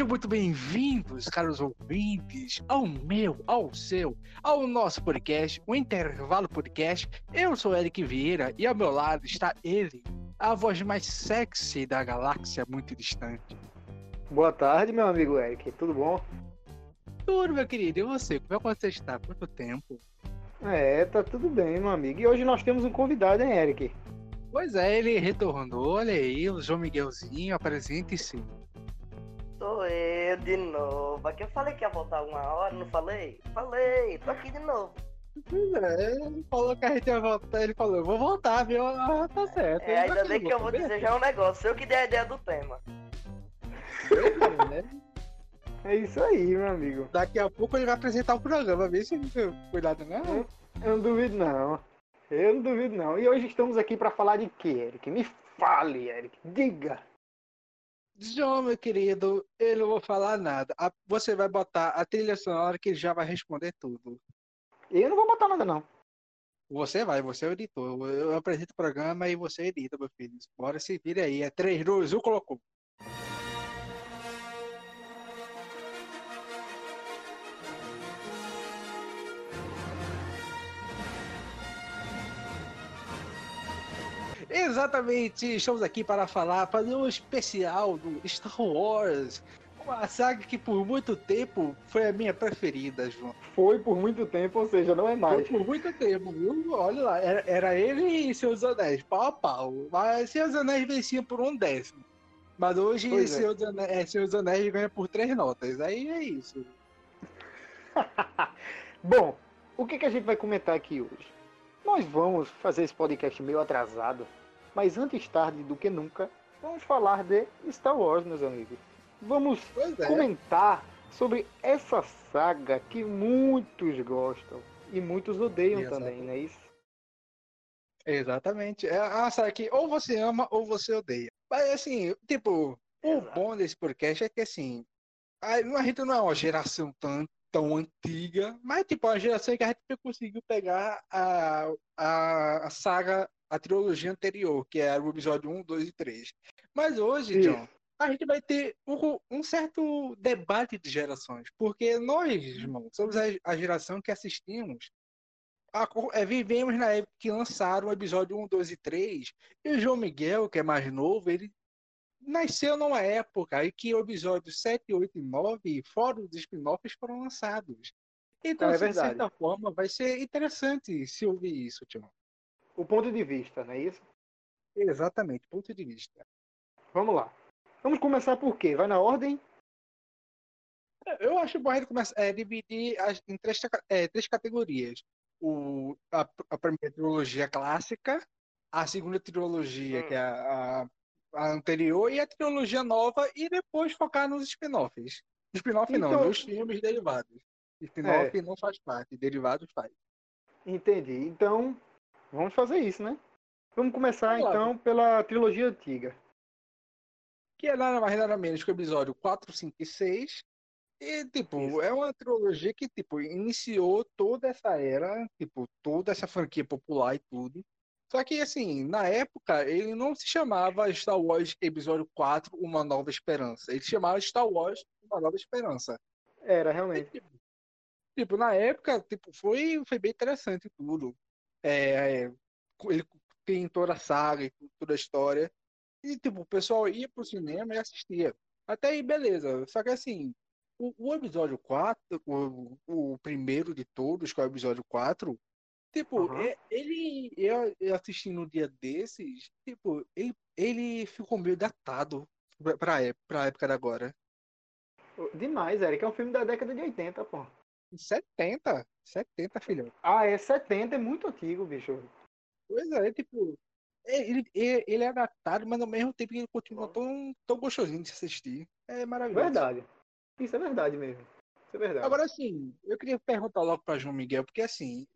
Sejam muito bem-vindos, caros ouvintes, ao meu, ao seu, ao nosso podcast, o Intervalo Podcast. Eu sou Eric Vieira e ao meu lado está ele, a voz mais sexy da galáxia muito distante. Boa tarde, meu amigo Eric. Tudo bom? Tudo, meu querido. E você? Como é que você está? Quanto tempo? É, tá tudo bem, meu amigo. E hoje nós temos um convidado, hein, Eric? Pois é, ele retornou. Olha aí, o João Miguelzinho, apresente-se. Sou eu de novo. Aqui eu falei que ia voltar uma hora, não falei? Falei, tô aqui de novo. É, ele falou que a gente ia voltar. Ele falou, eu vou voltar, viu? Ah, tá certo. É, ainda bem que eu vou dizer já um negócio. Eu que dei a ideia do tema. É isso aí, meu amigo. Daqui a pouco ele vai apresentar o programa, vê se cuidado. Eu, eu não duvido não. Eu não duvido não. E hoje estamos aqui para falar de quê, Eric? Me fale, Eric. Diga. João, meu querido, eu não vou falar nada. Você vai botar a trilha sonora que ele já vai responder tudo. Eu não vou botar nada não. Você vai, você é o editor. Eu eu apresento o programa e você edita, meu filho. Bora se vira aí. É 3, 2, 1, colocou. Exatamente, estamos aqui para falar, fazer um especial do Star Wars. Uma saga que por muito tempo foi a minha preferida, João. Foi por muito tempo, ou seja, não é Foi mais. por muito tempo, viu? Olha lá, era, era ele e Seus Anéis, pau a pau. Mas Seus Anéis vencia por um décimo. Mas hoje Pois é. Seus, Anéis, Seus Anéis ganha por três notas. Aí é isso. Bom, o que, que a gente vai comentar aqui hoje? Nós vamos fazer esse podcast meio atrasado, mas antes tarde do que nunca, vamos falar de Star Wars, meus amigos. Vamos é. comentar sobre essa saga que muitos gostam e muitos odeiam Exato. também, não é isso? Exatamente. É uma saga que ou você ama ou você odeia. Mas assim, tipo, o Exato. bom desse podcast é que assim, a, a gente não é uma geração tão, tão antiga, mas tipo, a geração que a gente conseguiu pegar a, a, a saga, a trilogia anterior, que é o episódio 1, 2 e 3. Mas hoje, Isso. John, a gente vai ter um, um certo debate de gerações, porque nós, irmão, somos a, a geração que assistimos a é, vivemos na época que lançaram o episódio 1, 2 e 3, e o João Miguel, que é mais novo, ele nasceu numa época em que o episódio 7, 8 e 9, fora os spin-offs, foram lançados. Então, É assim, de certa forma, vai ser interessante se ouvir isso, Tião. O ponto de vista, não é isso? Exatamente, ponto de vista. Vamos lá. Vamos começar por quê? Vai na ordem? Eu acho bom a gente começar é, dividir as- em três, é, três categorias. O, a, a primeira trilogia clássica, a segunda trilogia, Hum. que é a, a- a anterior, e a trilogia nova, e depois focar nos spin-offs. Spin-off não, Então- nos filmes derivados. Spin-off não faz parte, derivados faz. Entendi. Então, vamos fazer isso, né? Vamos começar então pela trilogia antiga. Que é nada mais nada menos que o episódio 4, 5 e 6. E, tipo, Isso. é uma trilogia que, tipo, iniciou toda essa era, tipo, toda essa franquia popular e tudo. Só que, assim, na época, ele não se chamava Star Wars Episódio 4, Uma Nova Esperança. Ele se chamava Star Wars Uma Nova Esperança. Era, E, realmente. tipo, tipo, na época, tipo, foi, foi bem interessante tudo. É, é, ele tem toda a saga e toda a história. E, tipo, o pessoal ia pro cinema e assistia. Até aí, beleza. Só que, assim, o, o episódio 4, o, o primeiro de todos, que é o episódio 4, tipo, Aham. é- ele, eu, eu assisti no dia desses, tipo, ele, ele ficou meio datado pra, pra, pra época da agora. Demais, Eric. É um filme da década de 80, pô. 70? 70, filhão. Ah, é 70, é muito antigo, bicho. Pois é, tipo, ele, ele, ele é datado, mas ao mesmo tempo ele continua tão, tão gostosinho de se assistir. É maravilhoso. Verdade. Isso é verdade mesmo. Isso é verdade. Agora, assim, eu queria perguntar logo para João Miguel, porque, assim,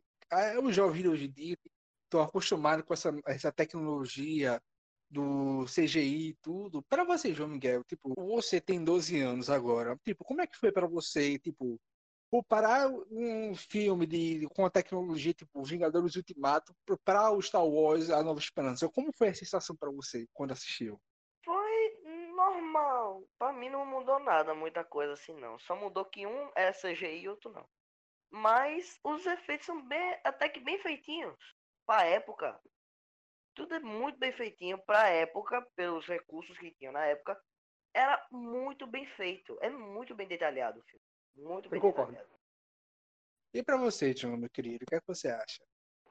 os jovens hoje em dia estão acostumados com essa, essa tecnologia do CGI e tudo. Para você, João Miguel, tipo, você tem 12 anos agora. Tipo, como é que foi para você, tipo, comparar um filme de, com a tecnologia tipo Vingadores Ultimato para o Star Wars A Nova Esperança? Como foi a sensação para você quando assistiu? Foi normal. Pra mim não mudou nada, muita coisa assim não. Só mudou que um é CGI e outro não. Mas os efeitos são bem, até que bem feitinhos. Pra época. Tudo é muito bem feitinho pra época, pelos recursos que tinham na época. Era muito bem feito. É muito bem detalhado o filme. Muito Eu concordo. detalhado. E pra você, Tião, meu querido, o que é que você acha?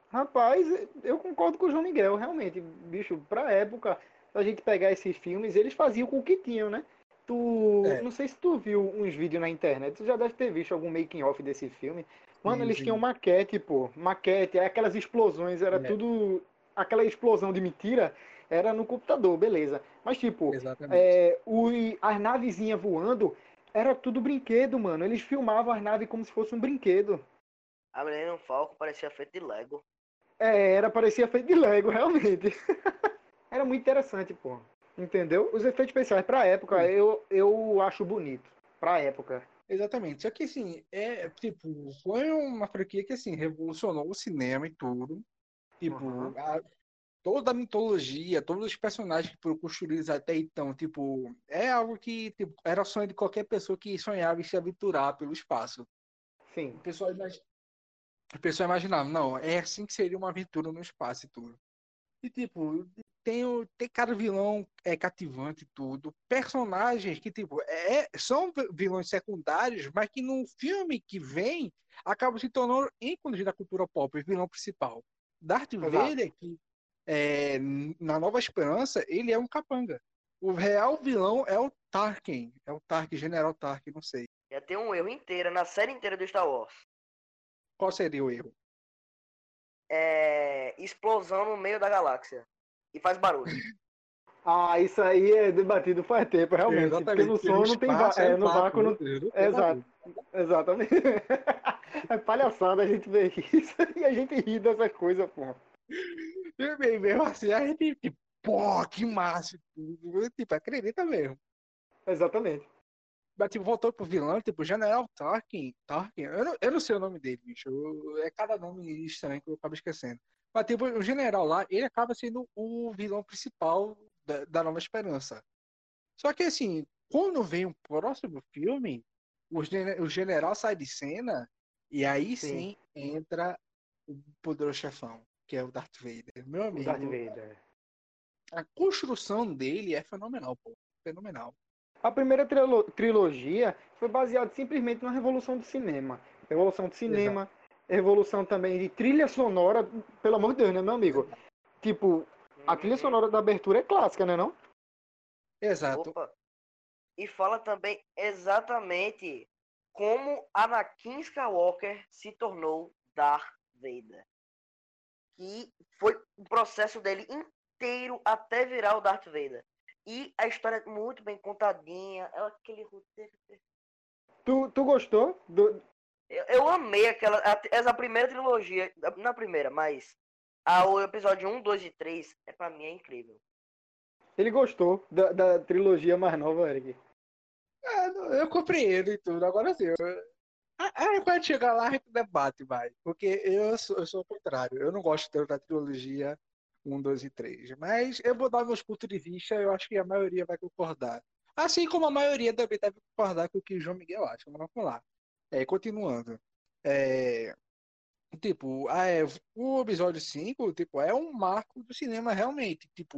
Rapaz, eu concordo com o João Miguel, realmente. Bicho, pra época, a gente pegar esses filmes, eles faziam com o que tinham, né? Tu. É. Não sei se tu viu uns vídeos na internet, tu já deve ter visto algum making off desse filme. Mano, Sim, eles sim. tinham maquete, pô. Maquete, aí aquelas explosões, era É. tudo. Aquela explosão de mentira era no computador, beleza. Mas, tipo, é, o, as navezinhas voando, era tudo brinquedo, mano. Eles filmavam as naves como se fosse um brinquedo. A Millennium Falcon parecia feito de Lego. É, era, parecia feito de Lego, realmente. era muito interessante, pô. Entendeu? Os efeitos especiais pra época, eu, eu acho bonito. Pra época. Exatamente. Só que assim, é tipo, foi uma franquia que assim, revolucionou o cinema e tudo. Tipo, Uhum. a- toda a mitologia, todos os personagens que foram construídos até então, tipo, é algo que tipo, era o sonho de qualquer pessoa que sonhava em se aventurar pelo espaço. Sim. O pessoal, imagi... o pessoal imaginava, não, é assim que seria uma aventura no espaço e tudo. E tipo, tem, o... tem cada vilão é cativante e tudo. Personagens que, tipo, é... são vi- vilões secundários, mas que no filme que vem acabam se tornando ícones da cultura pop, vilão principal. Darth Exato. Vader, que é, na Nova Esperança, ele é um capanga. O real vilão é o Tarkin. É o Tarkin, General Tarkin, não sei. Já tem um erro inteiro na série inteira do Star Wars. Qual seria o erro? É. Explosão no meio da galáxia. E faz barulho. Ah, isso aí é debatido faz tempo, realmente. Porque no som não tem vácuo. É, no vácuo não. Exato. Exatamente. É palhaçada a gente ver isso e a gente ri dessas coisas, pô. E mesmo assim, a gente, tipo, pô, que massa. Tipo, acredita mesmo. Exatamente. Mas, tipo, voltou pro vilão, tipo, General Tarkin. Tarkin, eu não, eu não sei o nome dele, bicho. Eu- é cada nome estranho que eu acabo esquecendo. Mas, tipo, o general lá, ele acaba sendo o vilão principal da, da Nova Esperança. Só que, assim, quando vem o próximo filme, o, o general sai de cena e aí sim, Sim. entra o poderoso chefão, que é o Darth Vader. Meu O amigo, Darth Vader. a construção dele é fenomenal, pô. Fenomenal. A primeira trilo- trilogia foi baseada simplesmente na revolução do cinema. Revolução do cinema, revolução também de trilha sonora, pelo amor de Deus, né, meu amigo? Tipo, a trilha sonora da abertura é clássica, né, não? Exato. Opa. E fala também exatamente como Anakin Skywalker se tornou Darth Vader. Que foi o processo dele inteiro até virar o Darth Vader. E a história é muito bem contadinha. É aquele roteiro. Tu, tu gostou? Do... Eu, eu amei aquela. a- Essa primeira trilogia. Na primeira, mas. A, o episódio 1, 2 e 3, é, pra mim é incrível. Ele gostou da, da trilogia mais nova, Eric. É, eu compreendo e tudo. Agora sim, eu... Ah, ah, quando chegar lá, gente debate, vai. Porque eu sou, eu sou o contrário. Eu não gosto tanto da trilogia 1, 2 e 3. Mas eu vou dar meus pontos de vista, eu acho que a maioria vai concordar. Assim como a maioria também deve concordar com o que o João Miguel acha. Mas vamos lá. É, continuando. É, tipo, ah, é, o episódio 5, tipo, é um marco do cinema realmente. Tipo,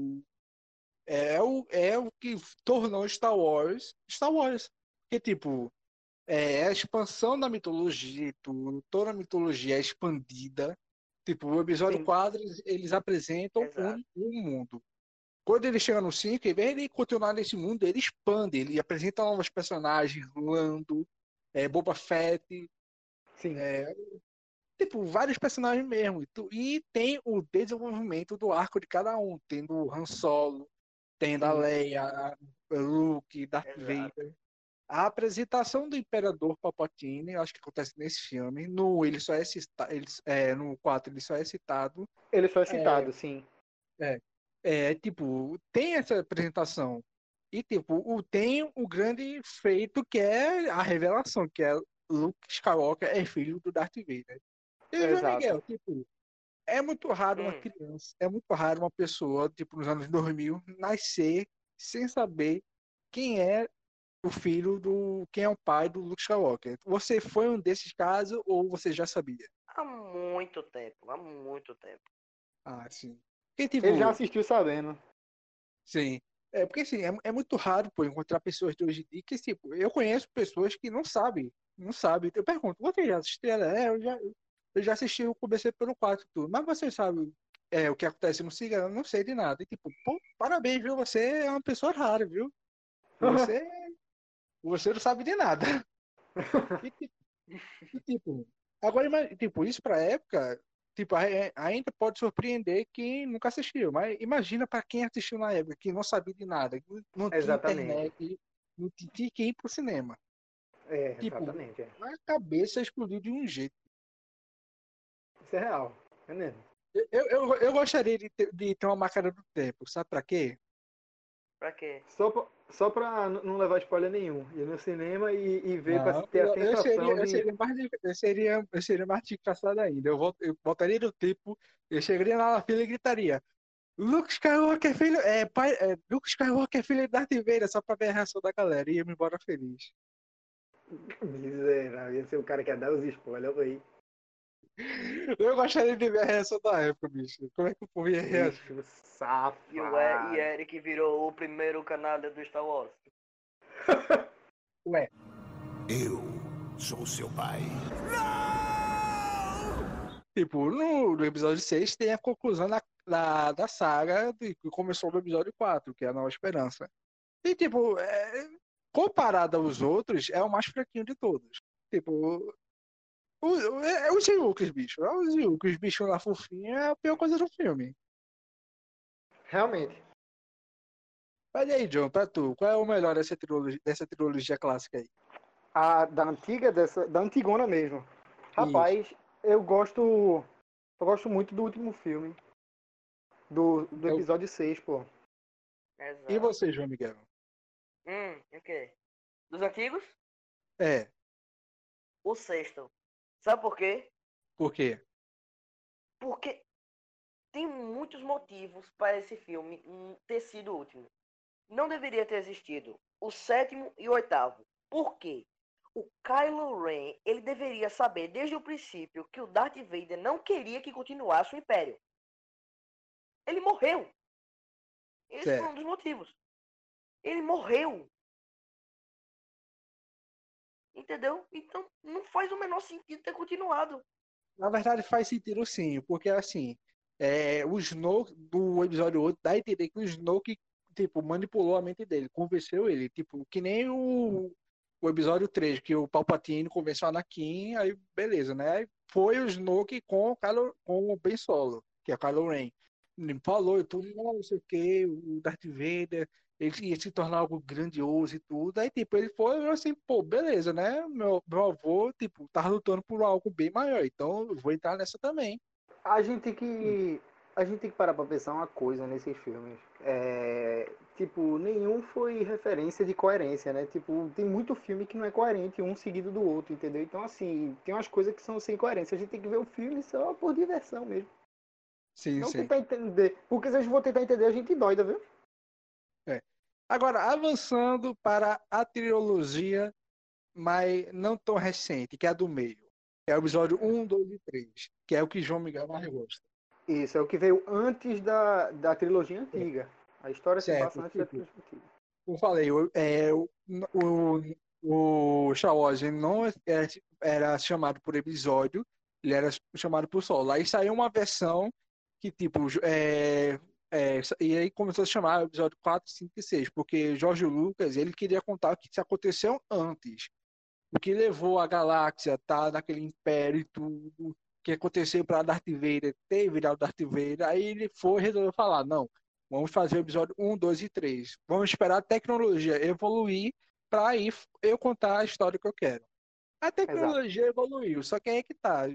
é o, é o que tornou Star Wars Star Wars. Porque, tipo, é a expansão da mitologia tudo, toda a mitologia é expandida. Tipo, o episódio Sim. 4, eles, eles apresentam um, um mundo. Quando ele chega no 5, em vez de continuar nesse mundo, ele expande, ele apresenta novos personagens, Lando, é, Boba Fett, Sim. é, tipo, vários personagens mesmo. E, tem o desenvolvimento do arco de cada um, tendo Han Solo, tendo a Sim. Leia, a Luke, Darth Exato. Vader. A apresentação do Imperador Palpatine, eu acho que acontece nesse filme. No ele só é citado, ele, é, no 4 ele só é citado. Ele só é citado, sim. É, tipo, tem essa apresentação. E, tipo, o, tem o grande feito que é a revelação, que é Luke Skywalker é filho do Darth Vader. E o João. Miguel, tipo, é muito raro uma Hum. criança, é muito raro uma pessoa, tipo, nos anos 2000, nascer sem saber quem é o filho do. quem é o pai do Luke Skywalker. Você foi um desses casos ou você já sabia? Há muito tempo, há muito tempo. Ah, sim. Porque, tipo, Ele já assistiu sabendo. Sim. É porque assim, é, é muito raro pô, encontrar pessoas de hoje em dia que, tipo, eu conheço pessoas que não sabem. Não sabem. Eu pergunto, você já assistiu? Ela, É, eu já, eu já assisti, eu comecei pelo 4 tudo. Mas você sabe é, o que acontece no Siga? Eu não sei de nada. E, tipo, pô, parabéns, viu? Você é uma pessoa rara, viu? Você, você não sabe de nada. E, tipo, e, tipo, agora, tipo, isso pra época, tipo, a- ainda pode surpreender quem nunca assistiu. Mas imagina pra quem assistiu na época, que não sabia de nada, não tinha Exatamente. internet, não tinha que ir pro cinema. É, Tipo, exatamente. é. A cabeça explodiu de um jeito. Isso é real. É mesmo. Eu, eu, eu gostaria de ter, de ter uma máquina do tempo, sabe pra quê? Pra quê? Só pra, só pra não levar spoiler nenhum. Ir no cinema e, e ver pra Não, ter a eu, eu sensação seria, eu, de. seria mais, eu, seria, eu seria mais desgraçado ainda. Eu, vol- eu voltaria no tempo, eu chegaria lá na fila e gritaria: Luke Skywalker, filho. É, pai, é, Luke Skywalker, filho de Darth Vader, só pra ver a reação da galera. E ia me embora feliz. Miserável. Ia ser o cara que ia dar os spoilers aí. Eu gostaria de ver a reação da época, bicho. Como é que o povo ia reagir? Safado. E o E- Eric virou o primeiro canalha do Star Wars. Ué, Eu sou seu pai. tipo, no, no episódio 6 tem a conclusão da, da, da saga de, que começou no episódio 4, que é a Nova Esperança. E, tipo, é, comparado aos outros, é o mais fraquinho de todos. Tipo, é, é os Ewoks, bicho. É os Ewoks, os bichos lá fofinhos, é a pior coisa do filme. Realmente. Mas e aí, John, pra tu, qual é o melhor dessa trilogia, dessa trilogia clássica aí? A da antiga, dessa, da antigona mesmo. Rapaz, eu gosto. Eu gosto muito do último filme. Do, do Eu- episódio 6, pô. Exato. E você, João Miguel? Hum, o quê? Dos antigos? É, O sexto. Sabe por quê? por quê? Porque tem muitos motivos para esse filme ter sido o último. Não deveria ter existido o sétimo e o oitavo. Por quê? O Kylo Ren, ele deveria saber desde o princípio que o Darth Vader não queria que continuasse o Império. Ele morreu. Esse Certo. foi um dos motivos. Ele morreu. Entendeu? Então não faz o menor sentido ter continuado. Na verdade, faz sentido sim, porque assim, é, o Snoke do episódio 8 dá a entender que o Snoke, tipo, manipulou a mente dele, convenceu ele, tipo, que nem o, o episódio 3, que o Palpatine convenceu o Anakin, aí beleza, né? Aí Foi o Snoke com o, Kylo, com o Ben Solo, que é o Kylo Ren. Ele falou e tudo, não, não sei o que, o Darth Vader, ele ia se tornar algo grandioso e tudo. Aí, tipo, ele foi assim, pô, beleza, né? Meu, meu avô, tipo, tava lutando por algo bem maior, então eu vou entrar nessa também. A gente tem que. A gente tem que parar pra pensar uma coisa nesses filmes. É, tipo, nenhum foi referência de coerência, né? Tipo, tem muito filme que não é coerente um seguido do outro, entendeu? Então, assim, tem umas coisas que são sem coerência. A gente tem que ver o filme só por diversão mesmo. Sim, não sim. tentar entender. Porque se a gente for tentar entender, a gente doida, viu? Agora, avançando para a trilogia, mas não tão recente, que é a do meio. Que é o episódio 1, 2 e 3, que é o que João Miguel mais gosta. Isso, é o que veio antes da, da trilogia antiga. A história se Certo, passa antes da tipo, trilogia antiga. Como eu falei, o, é, o, o, o não era, era chamado por episódio, ele era chamado por solo. Aí saiu uma versão que, tipo, é, é, e aí começou a chamar episódio 4, 5 e 6, porque Jorge Lucas, ele queria contar o que aconteceu antes. O que levou a galáxia a estar naquele império e tudo, o que aconteceu para Darth Vader ter virado Darth Vader. Aí ele foi e resolveu falar, não, Vamos fazer o episódio 1, 2 e 3. Vamos esperar a tecnologia evoluir para aí eu contar a história que eu quero. A tecnologia evoluiu, só que aí é que tá.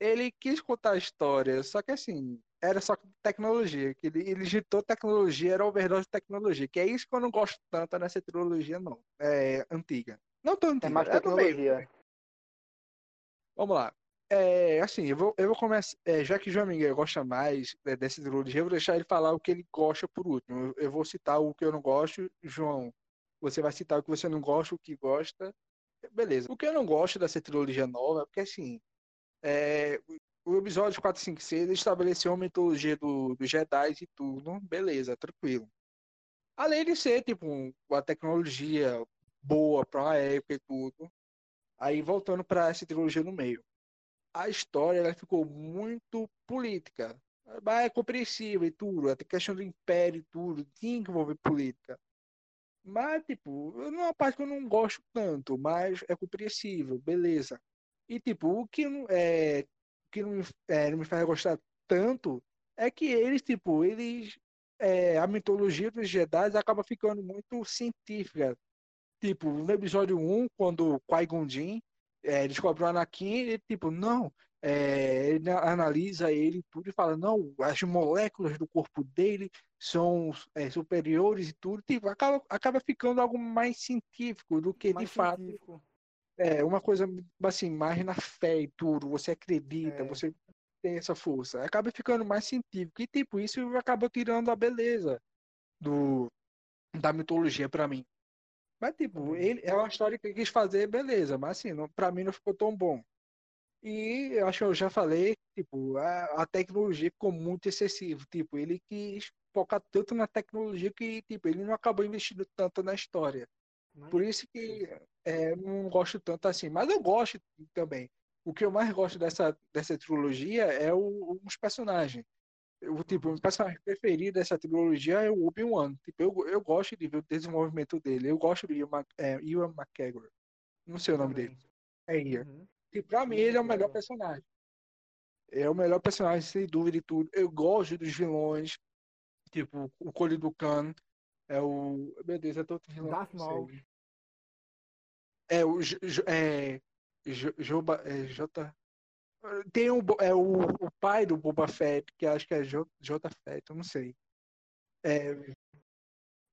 Ele quis contar a história, só que assim, era só tecnologia. Que ele, ele digitou tecnologia, era overdose de tecnologia. Que é isso que eu não gosto tanto nessa trilogia, não. É antiga. Não tão antiga. É mais tecnologia. Vamos lá. É, assim, eu vou, eu vou começar. é, já que o João Miguel gosta mais é, dessa trilogia, eu vou deixar ele falar o que ele gosta por último. Eu, eu vou citar o que eu não gosto. João, Você vai citar o que você não gosta, o que gosta. Beleza. O que eu não gosto dessa trilogia nova é porque, assim, é, o episódio 4, 5 6 estabeleceu a mitologia do, dos Jedi e tudo. Beleza, tranquilo. Além de ser, tipo, uma tecnologia boa para a época e tudo. Aí, voltando para essa trilogia no meio. A história ela ficou muito política. É compreensível e tudo. Até questão do império e tudo. Tinha que envolver política. Mas, tipo, não é uma parte que eu não gosto tanto, mas é compreensível, beleza. E, tipo, o que é, que não, é, não me faz gostar tanto é que eles, tipo, eles. É, a mitologia dos Jedi acaba ficando muito científica. Tipo, no episódio 1, quando Qui-Gon Jinn é, descobre o Anakin, ele, tipo, não, é, ele analisa ele tudo e fala, não, as moléculas do corpo dele são é, superiores e tudo, tipo, acaba, acaba ficando algo mais científico do que Mais de fato científico. É uma coisa assim, mais na fé e tudo, você acredita, É. você tem essa força. Acaba ficando mais científico. E tipo, isso acaba tirando a beleza do da mitologia pra mim. Mas tipo, Também. ele é uma história que ele quis fazer, beleza, mas assim, para mim não ficou tão bom. E eu acho que eu já falei, tipo, a, a tecnologia ficou muito excessiva, tipo, ele quis focar tanto na tecnologia que, tipo, ele não acabou investindo tanto na história. Por isso que é, não gosto tanto assim. Mas eu gosto também. O que eu mais gosto dessa, dessa trilogia é o, os personagens. O tipo, o meu personagem preferido dessa trilogia é o Obi-Wan. Tipo, eu, eu gosto de ver o desenvolvimento dele. Eu gosto do Ian, é, Ewan McGregor. Não sei o nome dele. É Ian. Uhum. E pra mim ele é o melhor personagem. É o melhor personagem, sem dúvida e tudo. Eu gosto dos vilões. Tipo, o Cole do Khan. É o. Meu Deus, é todo vilão. Darth. Maul. É o é, Joba- é, J. Tem um, bo- é o, o pai do Boba Fett, que acho que é J, J Fett, eu não sei. É,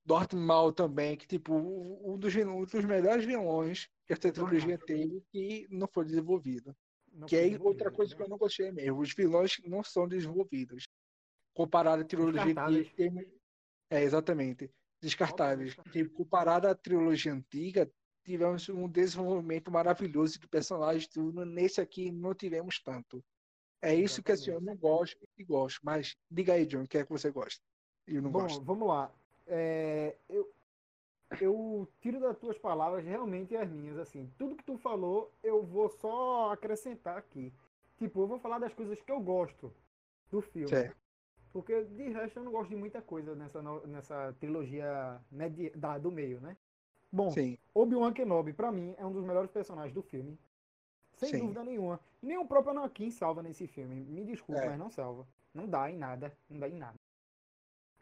Darth Maul também, que tipo, um dos, um dos melhores vilões que essa trilogia teve que não foi desenvolvido. Não Que é outra coisa que né? eu não gostei mesmo. Os vilões não são desenvolvidos. Comparado à trilogia que. É, exatamente. Descartáveis. Tipo, comparado à trilogia antiga, tivemos um desenvolvimento maravilhoso de personagens, tudo. Nesse aqui não tivemos tanto. É isso que assim, eu não gosto e gosto. Mas diga aí, John, o que é que você gosta? Eu não Bom, gosto. vamos lá. É, eu, eu tiro das tuas palavras realmente as minhas, assim. Tudo que tu falou, eu vou só acrescentar aqui. Tipo, eu vou falar das coisas que eu gosto do filme. Certo. Porque de resto eu não gosto de muita coisa nessa, nessa trilogia da, do meio, né? Bom, Obi-Wan Kenobi, pra mim, é um dos melhores personagens do filme. Sem Sim. dúvida nenhuma. Nem o próprio Anakin salva nesse filme. Me desculpe, É. mas não salva. Não dá em nada. Não dá em nada.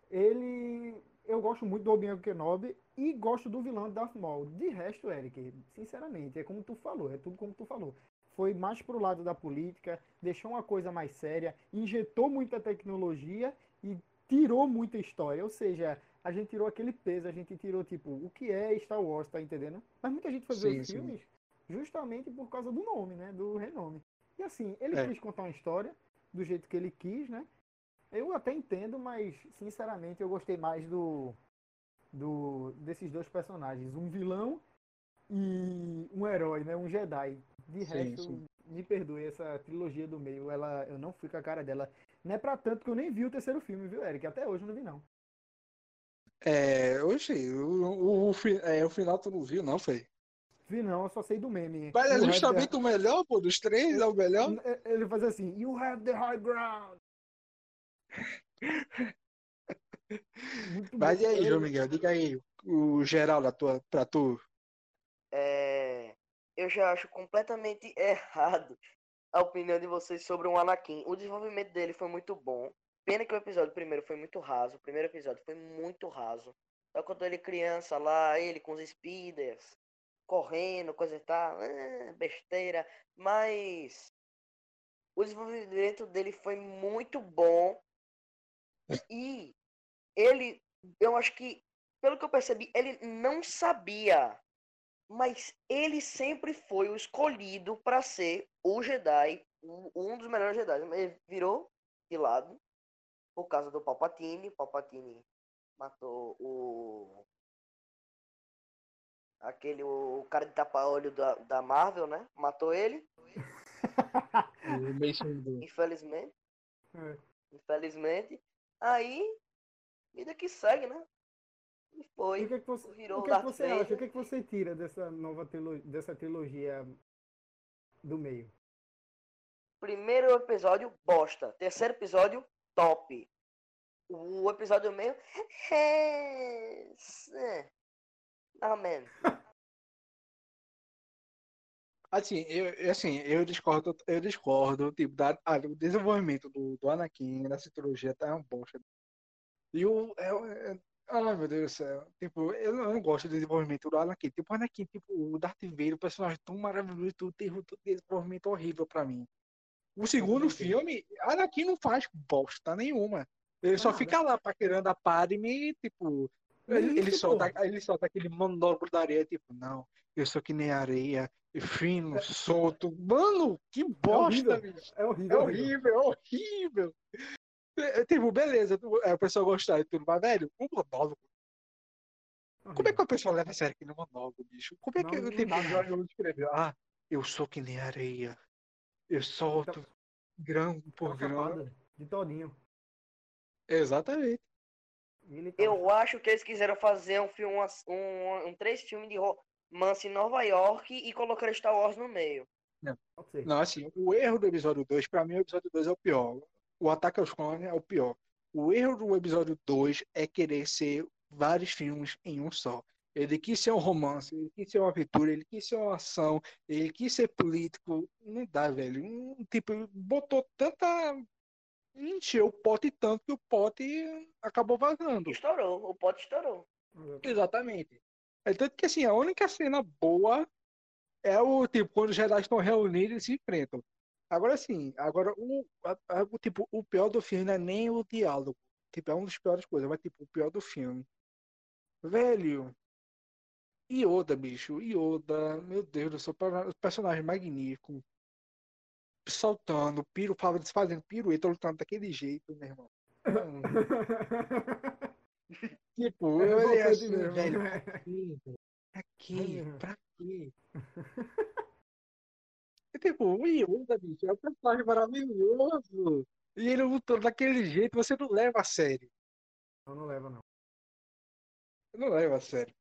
Ele. Eu gosto muito do Obi-Wan Kenobi e gosto do vilão de Darth Maul. De resto, Eric, sinceramente, é como tu falou, é tudo como tu falou. Foi mais pro lado da política, deixou uma coisa mais séria, injetou muita tecnologia e tirou muita história. Ou seja, a gente tirou aquele peso, a gente tirou, tipo, o que é Star Wars, tá entendendo? Mas muita gente foi ver os filmes justamente por causa do nome, né? Do renome. E assim, ele É. quis contar uma história do jeito que ele quis, né? Eu até entendo, mas sinceramente eu gostei mais do, do desses dois personagens, um vilão e um herói, né? Um Jedi. De Sim, resto, sim. me perdoe essa trilogia do meio, ela eu não fui com a cara dela. Não é pra tanto que eu nem vi o terceiro filme, viu, Eric? Até hoje eu não vi não. É, oxe, o, o, o, é, o final tu não viu, não, foi? Vi não, eu só sei do meme. Mas é You have justamente o melhor, pô, dos três, é o melhor. the- Ele faz assim, you have the high ground. Muito Mas bom. e aí, João Miguel, diga aí o geral da tua, pra tu. É, eu já acho completamente errado a opinião de vocês sobre o Anakin. O desenvolvimento dele foi muito bom. Pena que o episódio primeiro foi muito raso. O primeiro episódio foi muito raso. Só quando ele criança lá, ele com os speeders, correndo, coisa e tal, é, besteira. Mas o desenvolvimento dele foi muito bom. E ele, eu acho que, pelo que eu percebi, ele não sabia mas ele sempre foi o escolhido para ser o Jedi, um dos melhores Jedi. Ele virou de lado por causa do Palpatine. Palpatine matou o Aquele, o cara de tapa-olho da, da Marvel, né? Matou ele, infelizmente. É. Infelizmente. Aí, vida que segue, né? E foi. o que, é que você, Virou o que, é que você acha? O que, é que você tira dessa nova trilogia, dessa trilogia do meio? Primeiro episódio, bosta. Terceiro episódio, top. O episódio meio. É. Amém. Assim, eu, assim, eu discordo, eu discordo, tipo, da, ah, desenvolvimento do, do Anakin nessa trilogia tá uma bosta. E o, é, é- ai meu Deus do céu, tipo, eu não, eu não gosto do desenvolvimento do Anakin, tipo, o Anakin, tipo, o Darth Vader, o personagem tão maravilhoso, tudo, teve um desenvolvimento horrível pra mim. O segundo filme, Anakin não faz bosta nenhuma. Ele só Nada. fica lá paquerando a Padme, e, tipo, ele, ele solta, ele solta aquele monólogo da areia, tipo, não, eu sou que nem areia, fino, solto. Mano, que bosta, horrível. bicho. É É horrível. horrível, é horrível. É, é, tipo, beleza, tu- é, o pessoal gostar e tudo, mas, velho, um monólogo. Como é que a pessoa leva a sério aquele monólogo, bicho? Como é que Não, o não tipo, o Jorge Lucas escreveu? Ah, eu sou que nem areia. Eu solto grão por grão. de todinho. Exatamente. Ele tava Eu acho que eles quiseram fazer um filme, um, um três filmes de romance em Nova York e colocar Star Wars no meio. Ser. Não, assim, o erro do episódio 2, pra mim, o episódio 2 é o pior. O Ataque aos Clones é o pior. O erro do episódio 2 é querer ser vários filmes em um só. Ele quis ser um romance, ele quis ser uma aventura, ele quis ser uma ação, ele quis ser político. Não dá, velho. Um, tipo, botou tanta. Encheu o pote tanto que o pote acabou vazando. Estourou, o pote estourou. Exatamente. É tanto que assim, a única cena boa é o tipo, quando os Jedi estão reunidos e se enfrentam. Agora sim, agora o, a- a- o, tipo, o pior do filme não é nem o diálogo. Tipo, é uma das piores coisas, mas tipo, o pior do filme. Velho. Yoda, bicho. Yoda, meu Deus do céu, per- personagem magnífico. Saltando, piro, fazendo pirueta, lutando daquele jeito, meu irmão. Tipo, É eu olhei assim, mesmo. velho, pra quê, velho? Pra quê? É. Pra quê? E, tipo, o Yoda, bicho, é um personagem maravilhoso. E ele lutando daquele jeito, você não leva a sério. Não, não leva, não. Não leva a sério.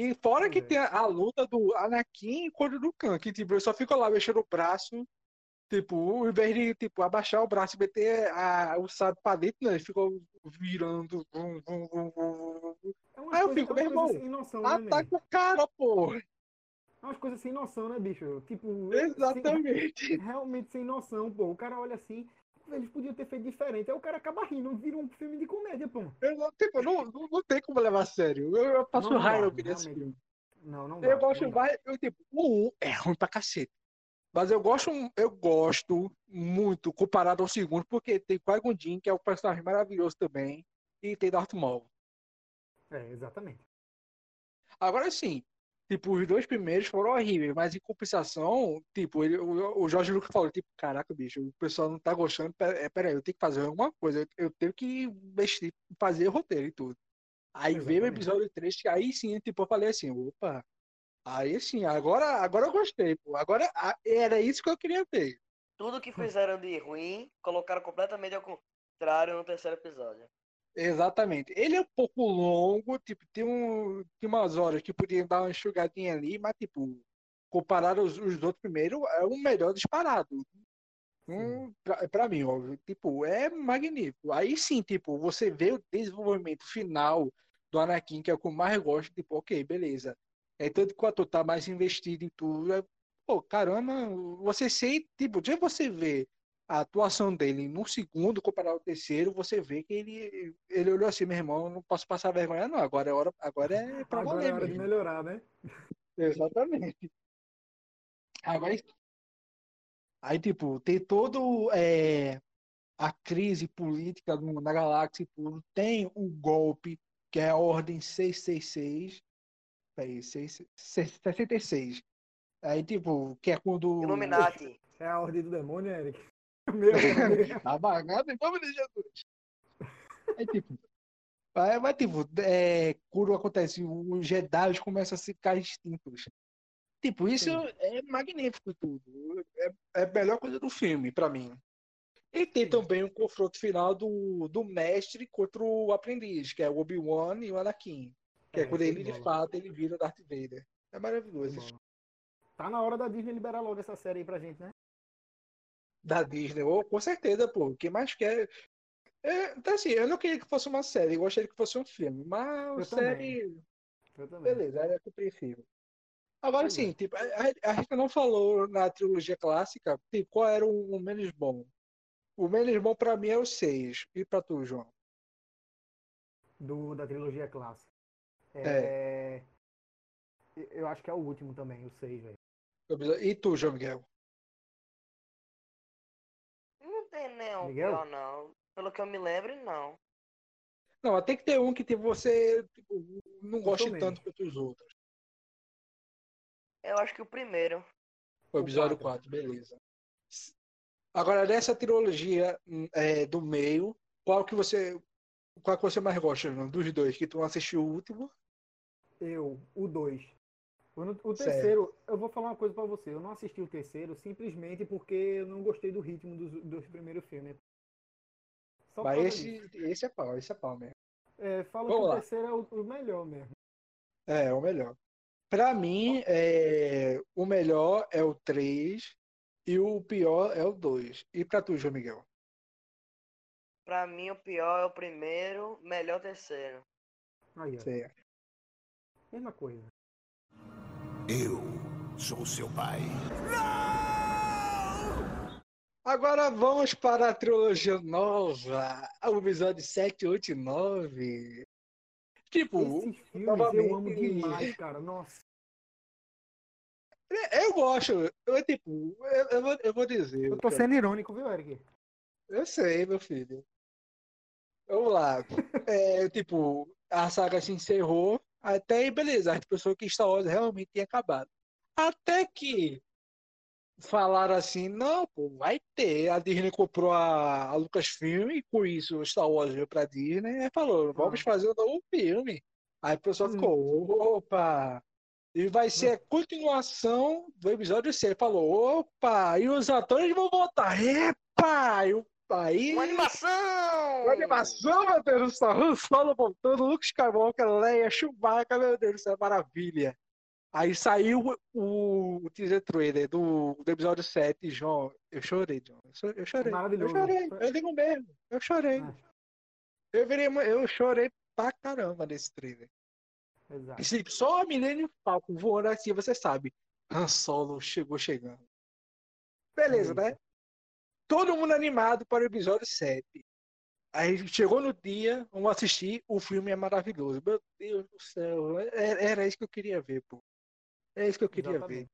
E fora que é. tem a, a luta do Anakin contra o Khan, que tipo, ele só fica lá mexendo o braço, tipo, ao invés de tipo, abaixar o braço e meter a, o sábio pra dentro, né? Ele ficou virando. Vum, vum, vum. É Aí eu fico, é meu irmão, noção, né, Ataca o cara, pô! É umas coisas sem noção, né, bicho? Tipo, Exatamente. sem- realmente sem noção, pô. O cara olha assim, eles podiam ter feito diferente. Aí o cara acaba rindo, vira um filme de comédia, pô. Eu não, tipo, não, não, não tem como levar a sério. Eu, eu passo raiva nesse filme. Não, não. Eu gosto mais. Eu, tipo, o 1 é ruim pra cacete. Mas eu gosto, eu gosto muito comparado ao segundo, porque tem Qui-Gon Jinn, que é um personagem maravilhoso também, e tem Darth Maul. É, exatamente. Agora sim, tipo, os dois primeiros foram horríveis, mas em compensação, tipo, ele, o, o Jorge Lucas falou, tipo, caraca, bicho, o pessoal não tá gostando, pera- é, peraí, eu tenho que fazer alguma coisa, eu, tenho que investir, fazer roteiro e tudo. Aí veio o Exatamente. episódio 3, que aí sim, tipo, eu falei assim, opa, aí sim, agora, agora eu gostei, pô, agora a- era isso que eu queria ver. Tudo que fizeram de ruim, colocaram completamente ao contrário no terceiro episódio. Exatamente. Ele é um pouco longo, tipo, tem, um, tem umas horas que podia dar uma enxugadinha ali, mas, tipo, comparado aos, os outros primeiros, é o melhor disparado. Um, pra, pra mim, óbvio. Tipo, é magnífico. Aí sim, tipo, você vê o desenvolvimento final do Anakin, que é o que eu mais gosto, tipo, ok, beleza. É tanto que o ator tá mais investido em tudo. É, pô, caramba, você sente, tipo, de você vê a atuação dele no segundo comparado ao terceiro, você vê que ele, ele olhou assim, meu irmão, eu não posso passar vergonha, não. Agora é hora, agora é pra Agora é valer hora de mesmo. melhorar, né? Exatamente. Agora, aí, tipo, tem todo é, a crise política na galáxia e tudo. Tem o golpe, que é a Ordem 666. Peraí, 6, 66. Aí, tipo, que é quando. Illuminati. É a ordem do demônio, Eric. Meu. Tá bagado em nome de Jesus. Aí, tipo, Aí, mas, tipo, é, quando acontece, os Jedi começam a ficar extintos. Tipo, isso Sim. é magnífico tudo. É, é a melhor coisa do filme, pra mim. E tem Sim. também o confronto final do, do mestre contra o aprendiz, que é o Obi-Wan e o Anakin. Que é, É, quando ele, de fato, ele vira Darth Vader. É maravilhoso. Tá na hora da Disney liberar logo essa série aí pra gente, né? Da Disney. Oh, com certeza, pô. O que mais quer... É, então, assim, eu não queria que fosse uma série, eu gostaria que fosse um filme. Mas Eu série... Eu também. Beleza, era compreensível. Agora Pois é. sim, tipo, a, gente não falou na trilogia clássica tipo, qual era o, o menos bom. O menos bom pra mim é o 6. E pra tu, João? Do, da trilogia clássica. É... Eu acho que é o último também, o 6, velho. E tu, João Miguel? Não tem nenhum Miguel? pior, não. Pelo que eu me lembro, não. Não, tem que ter um que tipo, você tipo, não goste tanto quanto os outros. Eu acho que o primeiro. O O episódio quatro. 4, beleza. Agora, dessa trilogia hum, é, do meio, qual que você. Qual que você mais gosta? Dos dois? Que tu não assistiu o último? Eu, o 2. O, no- o Certo. terceiro, eu vou falar uma coisa pra você. Eu não assisti o terceiro simplesmente porque eu não gostei do ritmo dos, dos primeiros filmes. Só Mas esse, disso. esse é pau, esse é pau mesmo. É, fala Vamos que lá. o terceiro é o, o melhor mesmo. É, é o melhor. Pra mim, é, o melhor é o 3 e o pior é o 2. E pra tu, João Miguel? Pra mim, o pior é o primeiro, melhor o terceiro. Aí, ó. Certo. Mesma coisa. Eu sou seu pai. Agora vamos para a trilogia nova, o episódio 7, 8 e 9. Tipo, Esses filmes novamente- eu amo demais, cara. Nossa. é, eu gosto. Eu, tipo, eu, eu vou, eu vou dizer. Eu tô sendo irônico, viu, Eric? Eu sei, meu filho. Vamos lá. É, tipo, a saga se encerrou. Até aí, beleza. As pessoas que Star Wars realmente tinha acabado. Até que falaram assim, não, pô, vai ter. A Disney comprou a, a Lucasfilm e com isso o Star Wars veio pra Disney e falou, vamos fazer um novo filme. Aí o pessoal ficou, opa! E vai ser a continuação do episódio 6. Falou, opa! E os atores vão voltar. Epa! E o aí, Uma animação! uma animação, meu Deus do céu, Han Solo voltando, Luke Skywalker, Leia, Chewbacca, meu Deus do céu, maravilha. Aí saiu o, o teaser trailer do, do episódio 7, João. Eu chorei, João. Eu, eu chorei. Maravilhoso. Eu chorei, eu digo mesmo. Eu chorei. Ah. Eu, virei, eu chorei pra caramba nesse trailer. Exato. Sim, só a Millennium Falcon voando assim, você sabe. Han Solo chegou chegando. Beleza, né? Todo mundo animado para o episódio 7. Aí chegou no dia, vamos assistir, o filme é maravilhoso. Meu Deus do céu, era, era isso que eu queria ver, pô. É isso que eu queria ver. Exatamente.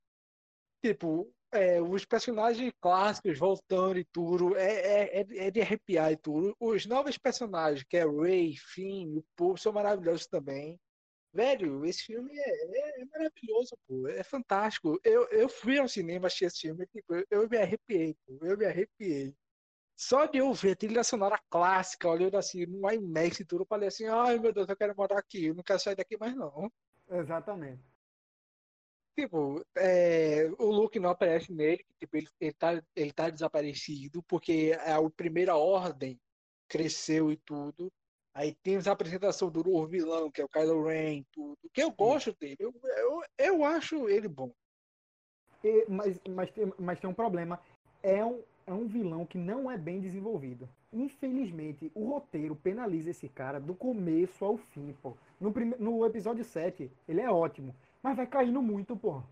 Tipo, é, os personagens clássicos voltando e tudo, é, é, é- é de arrepiar e tudo. Os novos personagens, que é Ray, Finn, o povo, são maravilhosos também. Velho, esse filme é, é- é maravilhoso, pô. É fantástico. Eu, eu fui ao cinema assistir esse filme, tipo, eu, eu me arrepiei, pô. Eu me arrepiei. Só de eu ver a trilha sonora clássica, olhando assim, no IMAX e tudo, eu falei assim, ai meu Deus, eu quero morar aqui, eu não quero sair daqui mais não. Exatamente. Tipo, é, o Luke não aparece nele, tipo, ele, ele, tá, ele tá desaparecido, porque a, a primeira ordem cresceu e tudo. Aí temos a apresentação do novo vilão, que é o Kylo Ren, tudo. Que eu gosto dele, eu, eu, eu acho ele bom. E- mas, mas, tem, mas tem um problema. É um, é um vilão que não é bem desenvolvido. Infelizmente, o roteiro penaliza esse cara do começo ao fim, pô. No, prime, no episódio 7, ele é ótimo. Mas vai caindo muito, pô.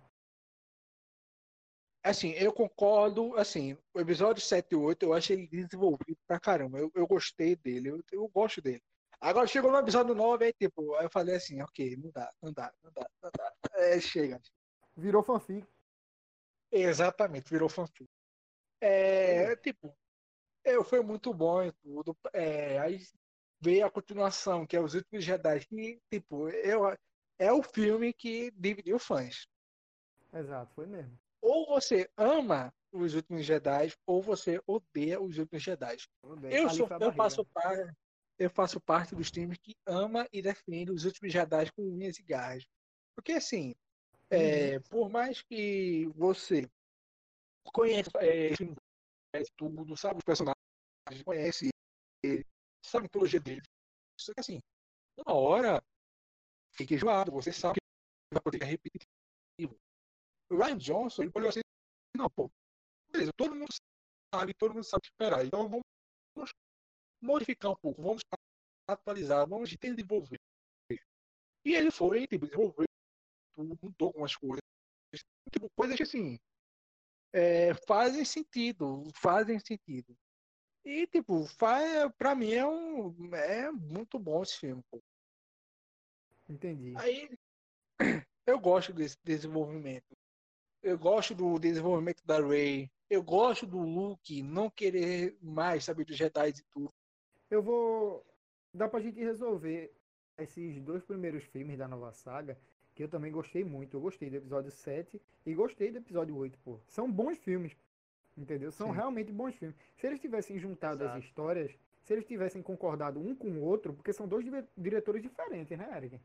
Assim, eu concordo, assim, o episódio 7 e 8 eu acho ele desenvolvido pra caramba. Eu, eu gostei dele, eu, eu gosto dele. Agora chegou no episódio 9, aí tipo, aí eu falei assim, ok, não dá, não dá, não dá, não dá. É, chega. Virou fanfic. Exatamente, virou fanfic. É, tipo, eu foi muito bom e tudo. É, aí veio a continuação, que é Os Últimos Jedi, que, tipo, eu, é o filme que dividiu fãs. Exato, foi mesmo. Ou você ama Os Últimos Jedi, ou você odeia Os Últimos Jedi. Bem, Eu, sou, eu faço parte. Eu faço parte dos times que ama e defende os últimos Jedi com unhas e garras. Porque assim, é, por mais que você conheça é, tudo, sabe os personagens, conhece ele, sabe a mitologia dele. Só que assim, uma hora fica enjoado, você sabe que vai poder repetitivo. O Ryan Johnson, ele olhou assim, não, pô, beleza, todo mundo sabe, todo mundo sabe esperar. Então vamos modificar um pouco, vamos atualizar, vamos desenvolver. E ele foi, tipo, desenvolveu, mudou algumas coisas. Tipo, coisas que assim é, fazem sentido, fazem sentido. E, tipo, faz, pra mim é um. É muito bom esse filme, pô. Entendi. Aí eu gosto desse desenvolvimento. Eu gosto do desenvolvimento da Rey. Eu gosto do Luke não querer mais saber dos Jedi e tudo. Eu vou. Dá pra gente resolver esses dois primeiros filmes da nova saga, que eu também gostei muito. Eu gostei do episódio 7 e gostei do episódio 8, pô. São bons filmes. Entendeu? São Sim. realmente bons filmes. Se eles tivessem juntado Exato. as histórias, se eles tivessem concordado um com o outro, porque são dois dire- diretores diferentes, né, Eric?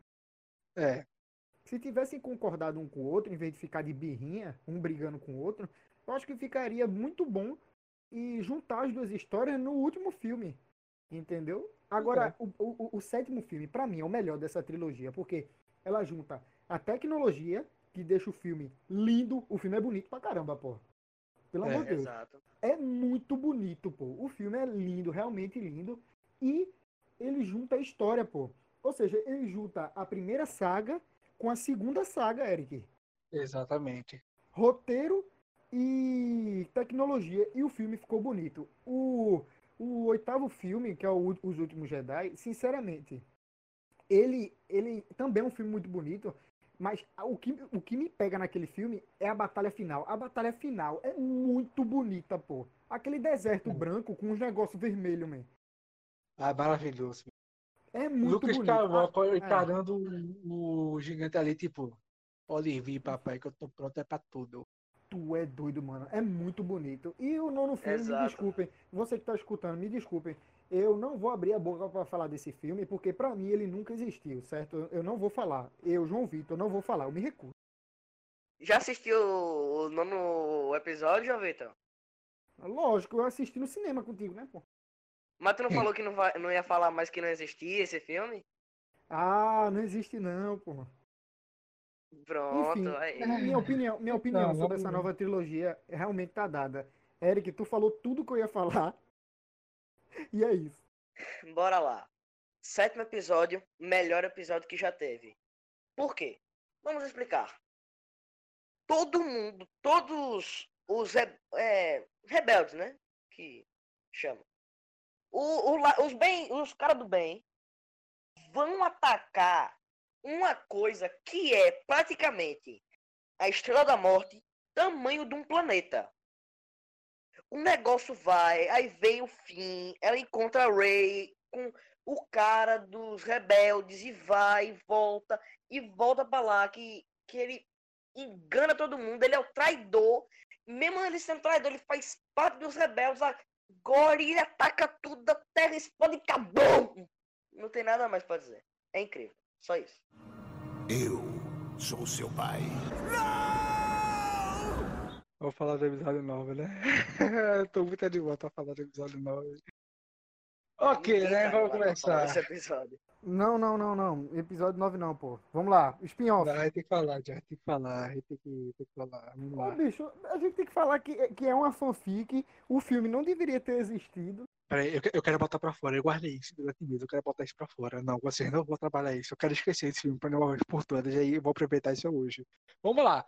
É, Se tivessem concordado um com o outro, em vez de ficar de birrinha, um brigando com o outro, eu acho que ficaria muito bom e juntar as duas histórias no último filme. Entendeu? Agora, o, o, o sétimo filme, pra mim, é o melhor dessa trilogia, porque ela junta a tecnologia, que deixa o filme lindo. O filme é bonito pra caramba, pô. Pelo É. amor de Deus. Exato. É muito bonito, pô. O filme é lindo, realmente lindo. E ele junta a história, pô. Ou seja, ele junta a primeira saga com a segunda saga, Eric. exatamente. Roteiro e tecnologia. E o filme ficou bonito. O, o oitavo filme, que é o, Os Últimos Jedi, sinceramente, ele, ele também é um filme muito bonito. Mas o que, o que me pega naquele filme é a batalha final. A batalha final é muito bonita, pô. Aquele deserto É. branco com uns negócios vermelhos, man. Ah, maravilhoso. É muito Lucas bonito. Skywalker Ah, encarando o, o gigante ali, tipo, pode vir, papai, que eu tô pronto é pra tudo. Tu é doido, mano. É muito bonito. E o nono filme, me Exato. desculpem. Você que tá escutando, me desculpem. Eu não vou abrir a boca pra falar desse filme, porque pra mim ele nunca existiu, certo? Eu não vou falar. Eu, João Vitor, não vou falar. Eu me recuso. Já assistiu o nono episódio, João Vitor? Lógico, eu assisti no cinema contigo, né, pô? Mas tu não falou que não, vai, não ia falar mais que não existia esse filme? Ah, não existe não, pô. Pronto, Enfim, aí. minha opinião, minha opinião Não, sobre essa nova trilogia realmente tá dada. Eric, tu falou tudo que eu ia falar. E é isso. Bora lá. Sétimo episódio, melhor episódio que já teve. Por quê? Vamos explicar. Todo mundo, todos os re- é, rebeldes, né? Que chama. O, o os bem, os caras do bem vão atacar uma coisa que é praticamente a Estrela da Morte, tamanho de um planeta. O negócio vai, aí vem o fim, ela encontra a Ray com o cara dos rebeldes e vai e volta e volta pra lá que, que ele engana todo mundo, ele é o traidor. Mesmo ele sendo traidor, ele faz parte dos rebeldes. Agora ele ataca tudo, a terra explode e acabou. Não tem nada mais pra dizer. É incrível. Só isso. Eu sou seu pai. Vou falar do episódio 9, né? Tô muito animado pra falar do episódio 9. Ok, Ninguém né? tá Vamos começar. Não, não, não, não. Episódio 9 não, pô. Vamos lá. Spin-off. Vai ter que falar, já tem que falar, tem que, tem que falar. Vamos Ô, lá. bicho, a gente tem que falar que, que é uma fanfic. O filme não deveria ter existido. Peraí, eu, eu quero botar pra fora. Eu guardei isso durante eu quero botar isso pra fora. Não, vocês não vão trabalhar isso. Eu quero esquecer esse filme pra uma vez por todas. E aí eu vou aproveitar isso hoje. Vamos lá.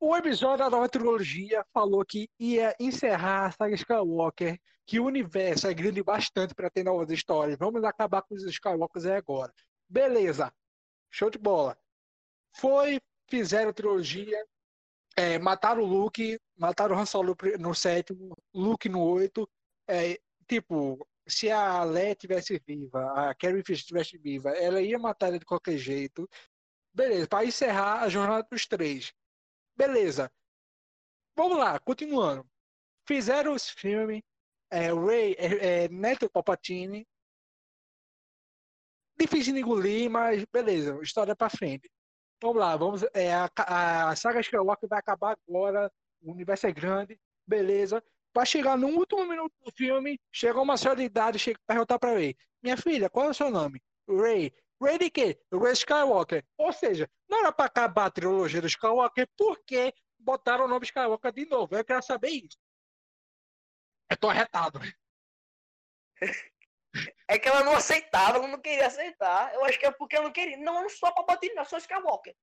O episódio da nova trilogia falou que ia encerrar a saga Skywalker, que o universo é grande bastante pra ter novas histórias. Vamos acabar com os Skywalkers agora. Beleza. Show de bola. Foi, fizeram trilogia, é, mataram o Luke, mataram o Han Solo no sétimo, Luke no oito. É, tipo, se a Leia tivesse viva, a Carrie Fisher estivesse viva, ela ia matar ele de qualquer jeito. Beleza, para encerrar a jornada dos três. Beleza. Vamos lá, continuando. Fizeram os filmes, é, Ray, é, é, Neto Palpatine, difícil de engolir, mas beleza, história pra frente. Vamos lá, vamos. É, a, a saga Skywalker vai acabar agora, o universo é grande, beleza. Pra chegar no último minuto do filme, chega uma senhora de idade chega perguntar pra Ray: Minha filha, qual é o seu nome? Ray. Ray de quê? Ray Skywalker. Ou seja, não era pra acabar a trilogia do Skywalker, porque botaram o nome Skywalker de novo. Eu quero saber isso. Eu tô arretado. É que ela não aceitava, ela não queria aceitar. Eu acho que é porque ela não queria. Não, não sou Palpatine, não, sou Skywalker.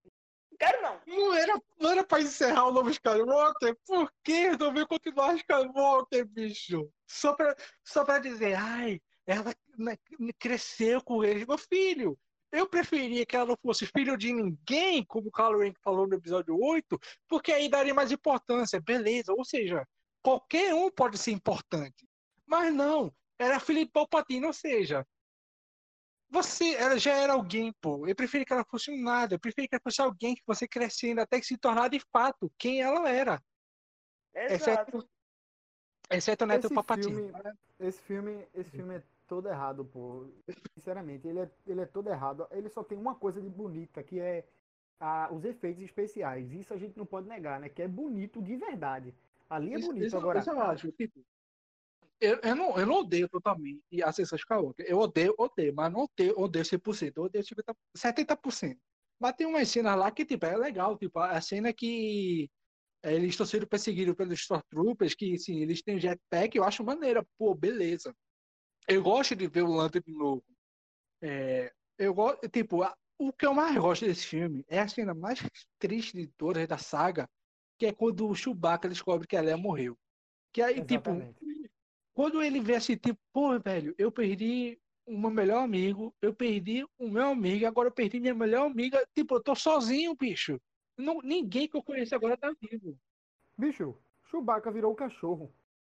Quero, não. Não era, não era pra encerrar o novo Skywalker? Por que resolveu continuar Skywalker, bicho? Só pra, só pra dizer, ai, ela né, cresceu com ele. Meu filho, eu preferia que ela não fosse filho de ninguém, como o Rank falou no episódio 8, porque aí daria mais importância, beleza. Ou seja, qualquer um pode ser importante. Mas não, era filho de Palpatine, ou seja, você, ela já era alguém, pô. Eu preferi que ela fosse um nada. Eu preferi que ela fosse alguém que você crescendo até que se tornar de fato quem ela era. Exato. Exceto, exceto o Neto Esse Palpatine. filme, esse filme, esse filme é todo errado, pô. Sinceramente, ele é, ele é todo errado. Ele só tem uma coisa de bonita, que é a, os efeitos especiais. Isso a gente não pode negar, né? Que é bonito de verdade. Ali é Isso- bonito. isso- Agora, isso eu acho, tipo, eu, eu, não, eu não odeio totalmente a Ascensão Skywalker. Eu odeio, odeio, mas não odeio, odeio 100%. Eu odeio 50, 70%. Mas tem umas cenas lá que, tipo, é legal. Tipo, a cena que eh, eles estão sendo perseguidos pelos Stormtroopers, que, assim, eles têm jetpack, eu acho maneira. Pô, beleza. Eu gosto de ver o Lando de novo. É, eu gosto, tipo, a- o que eu mais gosto desse filme é a cena mais triste de todas da saga, que é quando o Chewbacca descobre que a Leia morreu. Que aí, tipo, Exatamente. Quando ele vê assim, tipo, pô, velho, eu perdi o meu melhor amigo, eu perdi o meu amigo, agora eu perdi minha melhor amiga, tipo, eu tô sozinho, bicho. Não, ninguém que eu conheço agora tá vivo. bicho, Chewbacca virou o cachorro.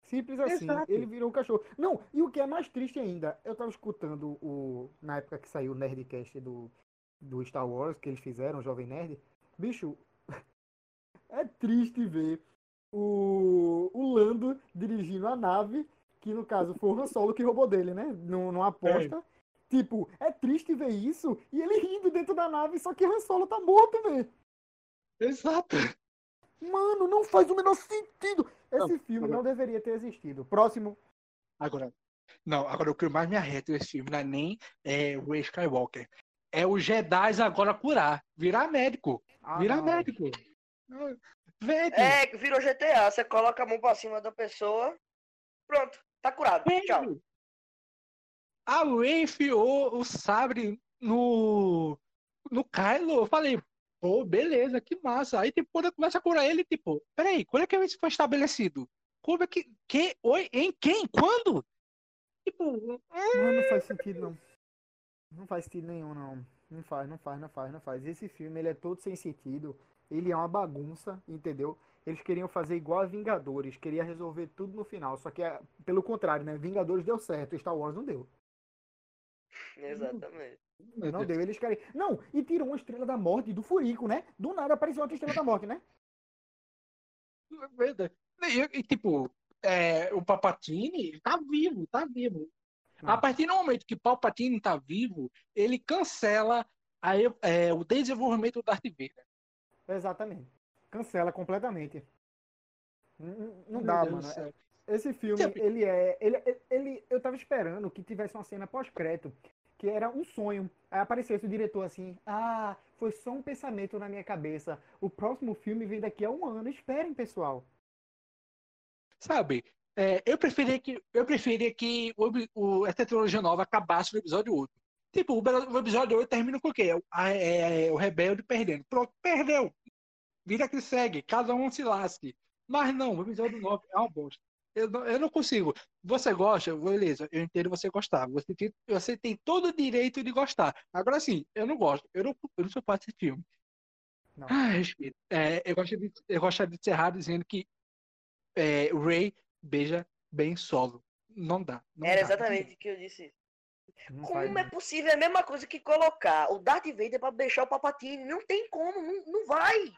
Simples assim, Exato. ele virou o cachorro. Não, e o que é mais triste ainda, eu tava escutando o na época que saiu o Nerdcast do, do Star Wars, que eles fizeram, o Jovem Nerd. Bicho, é triste ver o, o Lando dirigindo a nave, que no caso foi o Han Solo que roubou dele, né? Num- Numa aposta. Tipo, é triste ver isso e ele rindo dentro da nave, só que Han Solo tá morto, velho. Exato. Mano, não faz o menor sentido. Esse Não, filme agora- não deveria ter existido. Próximo. Agora, não, agora o que mais me arreta nesse filme não é nem é, o Skywalker. É os Jedi agora curar, virar médico, Ah, virar não. médico. Velho, É, virou GTA. Você coloca a mão pra cima da pessoa. Pronto, tá curado. Tchau. velho. A Ray enfiou o sabre no no Kylo. Eu falei, pô, beleza, que massa. Aí, tipo, quando eu começo a curar ele, tipo, peraí, quando é que isso foi estabelecido? Como é que. que oi, em quem? Quando? Tipo, Mano, não faz sentido, não. Não faz sentido nenhum, não. Não faz, não faz, não faz, não faz. Esse filme, ele é todo sem sentido. Ele é uma bagunça, entendeu? Eles queriam fazer igual a Vingadores. Queria resolver tudo no final. Só que, é, pelo contrário, né? Vingadores deu certo. Star Wars não deu. Exatamente. Não Deus. deu. Eles querem... Não, e tirou uma Estrela da Morte do Furico, né? Do nada apareceu outra Estrela da Morte, né? Verdade. E, tipo, é, o Palpatine tá vivo, tá vivo. Não. A partir do momento que Palpatine tá vivo, ele cancela a é, o desenvolvimento do Darth Vader. Exatamente. Cancela completamente. Não, não- dá, Deus mano. céu. Esse filme, Sempre. ele é. Ele, ele, eu tava esperando que tivesse uma cena pós-crédito, que era um sonho. Aí aparecesse o diretor assim: Ah, foi só um pensamento na minha cabeça. O próximo filme vem daqui a um ano. Esperem, pessoal. Sabe? É, eu preferia que eu preferia que o, o, essa trilogia nova acabasse no episódio 8. Tipo, o, o episódio 8 termina com o quê? A- é- é o rebelde perdendo. Pronto, perdeu. Vida que segue, cada um se lasque. Mas não, o episódio 9 é uma bosta. Eu não, eu não consigo. Você gosta? Beleza, eu entendo você gostar. Você tem, você tem todo o direito de gostar. Agora sim, eu não gosto. Eu não, eu não sou parte desse filme. Não. Respeito. É, eu, gosto de, eu gostaria de encerrar dizendo que é, o Ray beija bem solo. Não dá. não Era dá. exatamente o que eu disse. Não Como é possível? É a mesma coisa que colocar o Darth Vader pra beijar o Palpatine. Não tem como, não, não vai.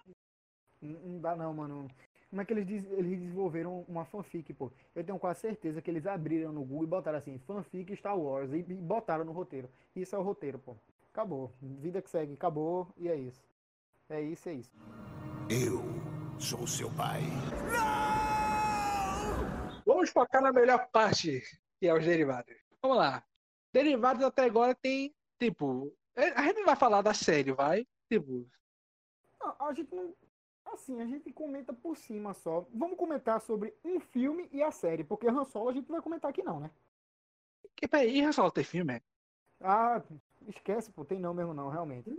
Não, não dá, não, mano. Como é que eles, eles desenvolveram uma fanfic, pô? Eu tenho quase certeza que eles abriram no Google e botaram assim, fanfic Star Wars, e, e botaram no roteiro. Isso é o roteiro, pô. Acabou. Vida que segue, acabou, e é isso. É isso, é isso. Eu sou seu pai. Vamos focar na melhor parte, que é os derivados. Vamos lá. Derivados até agora tem, tipo. A gente não vai falar da série, vai? Tipo, Não, a gente não. Assim, a gente comenta por cima só. Vamos comentar sobre um filme e a série, porque Han Solo a gente não vai comentar aqui não, né? que peraí, só tem filme, é? Ah, esquece, pô, tem não mesmo não, realmente.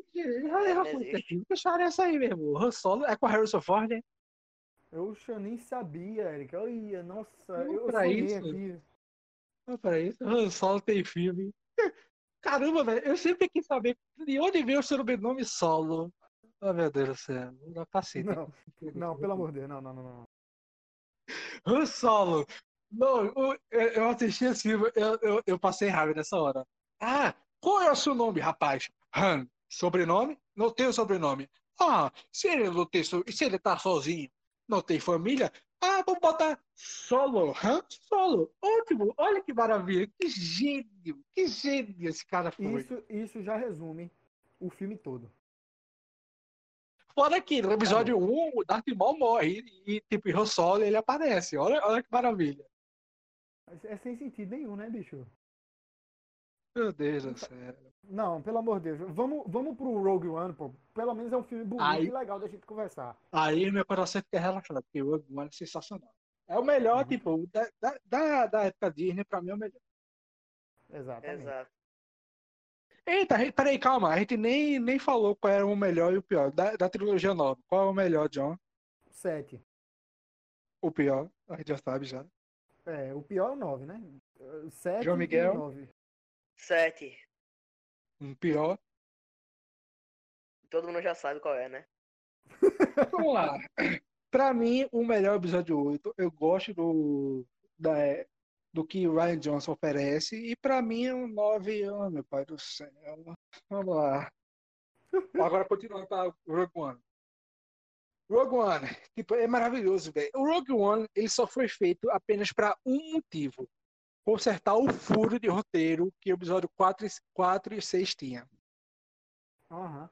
Deixaram essa aí mesmo. Han Solo é com a Harrison Ford, né? Eu nem sabia, Eric. Olha, nossa, Não, eu pra sonhei isso. aqui. Não, peraí, Han Solo tem filme. Caramba, velho, eu sempre quis saber de onde veio o sobrenome Solo. Oh, meu Deus do céu, não cacete. Não, não, pelo amor de Deus, não, não, não, não. Han Solo. Não, eu, eu assisti esse filme, eu, eu, eu passei raiva nessa hora. Ah, qual é o seu nome, rapaz? Han. Sobrenome? Não tem o sobrenome. Ah, se ele não tem, so- se ele tá sozinho, não tem família, ah, vamos botar Solo, Han Solo. Ótimo, olha que maravilha, que gênio, que gênio esse cara foi. Isso, isso já resume o filme todo. Fora que no episódio 1, o Darth Maul morre e, e tipo, em Han Solo ele aparece. Olha, olha que maravilha. É sem sentido nenhum, né, bicho? Meu Deus do céu. Não, pelo amor de Deus. Vamos, vamos pro Rogue One, pô. Pelo menos é um filme bonito Aí- e legal da gente conversar. Aí meu coração fica relaxado, porque o Rogue One é sensacional. É o melhor, Uhum. tipo, da, da, da, da época Disney, pra mim é o melhor. Exatamente. Exato. Eita, peraí, calma. A gente nem, nem falou qual era o melhor e o pior. Da, da trilogia nova. Qual é o melhor, John? Sete. O pior? A gente já sabe já. É, o pior é o nove, né? Sete João Miguel? e nove. Sete. Um pior. Todo mundo já sabe qual é, né? Vamos lá. Pra mim, o melhor episódio 8, eu gosto do, da, do que o Ryan Johnson oferece. E pra mim é um 9, oh, meu pai do céu. Vamos lá. Agora continuando para o Rogue One. Rogue One, tipo, é maravilhoso, velho. O Rogue One, ele só foi feito apenas para um motivo. Consertar o furo de roteiro que o episódio 4, e- 4 e 6 tinha. Aham.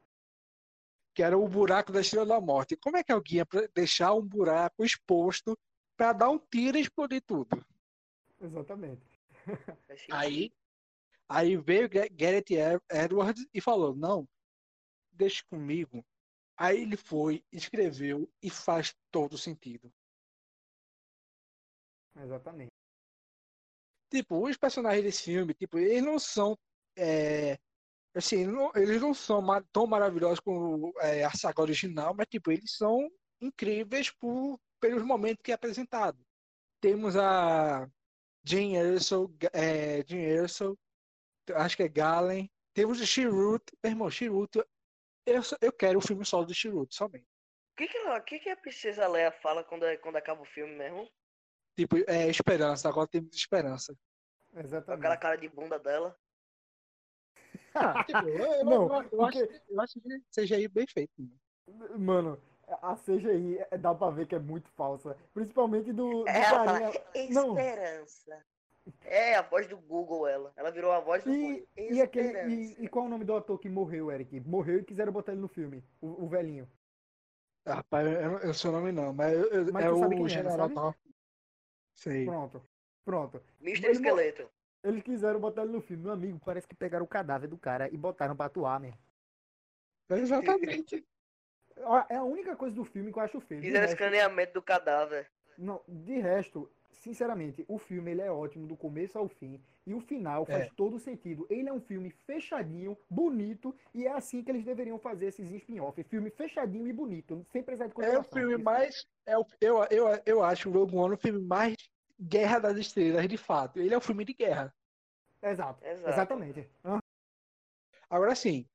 que era o buraco da Estrela da Morte. Como é que alguém ia deixar um buraco exposto para dar um tiro e explodir tudo? Exatamente. Aí, aí veio Ga- Gareth Ed- Edwards e falou: não, deixa comigo. Aí ele foi, escreveu e faz todo sentido. Exatamente. Tipo, os personagens desse filme, tipo, eles não são. é, assim, não- eles não são tão maravilhosos como é, a saga original, mas, tipo, eles são incríveis por, pelos momentos que é apresentado. Temos a Jean Erso, é, Jean Erso, acho que é Galen. Temos o Chirrut. Meu irmão, Chirrut, eu, eu quero o filme solo do Chirrut, somente. O que que, que que a princesa Leia fala quando, quando acaba o filme mesmo? Tipo, é esperança, agora temos esperança. Com aquela Exatamente. cara de bunda dela. Tipo, eu, eu- Não, eu- eu acho, eu acho que seja aí bem feito. mano. Mano, a CGI é- dá pra ver que é muito falsa. Principalmente do, do Ela fala, carinha. Não. esperança. É a voz do Google, ela. Ela virou a voz do E, Google. e, aquele, e, e qual é o nome do ator que morreu, Eric? Morreu e quiseram botar ele no filme. O, o velhinho. Ah, Rapaz, eu, eu não sei o nome não, mas, eu- eu- Mas é o é, não general sabe? tal. Sei. Pronto. Pronto. Mr. Esqueleto. Eles quiseram botar ele no filme. Meu amigo, parece que pegaram o cadáver do cara e botaram pra atuar, mesmo. Exatamente. É a única coisa do filme que eu acho feio. Fizeram resto, escaneamento do cadáver. não, de resto, sinceramente, o filme ele é ótimo do começo ao fim. E o final faz É. todo sentido. Ele é um filme fechadinho, bonito, e é assim que eles deveriam fazer esses spin-off. Filme fechadinho e bonito, sem precisar de É o filme mais. É o, eu, eu, eu acho o Rogue One o filme mais Guerra das Estrelas, de fato. Ele é um filme de guerra. Exato. Exato. Exatamente. Agora, assim,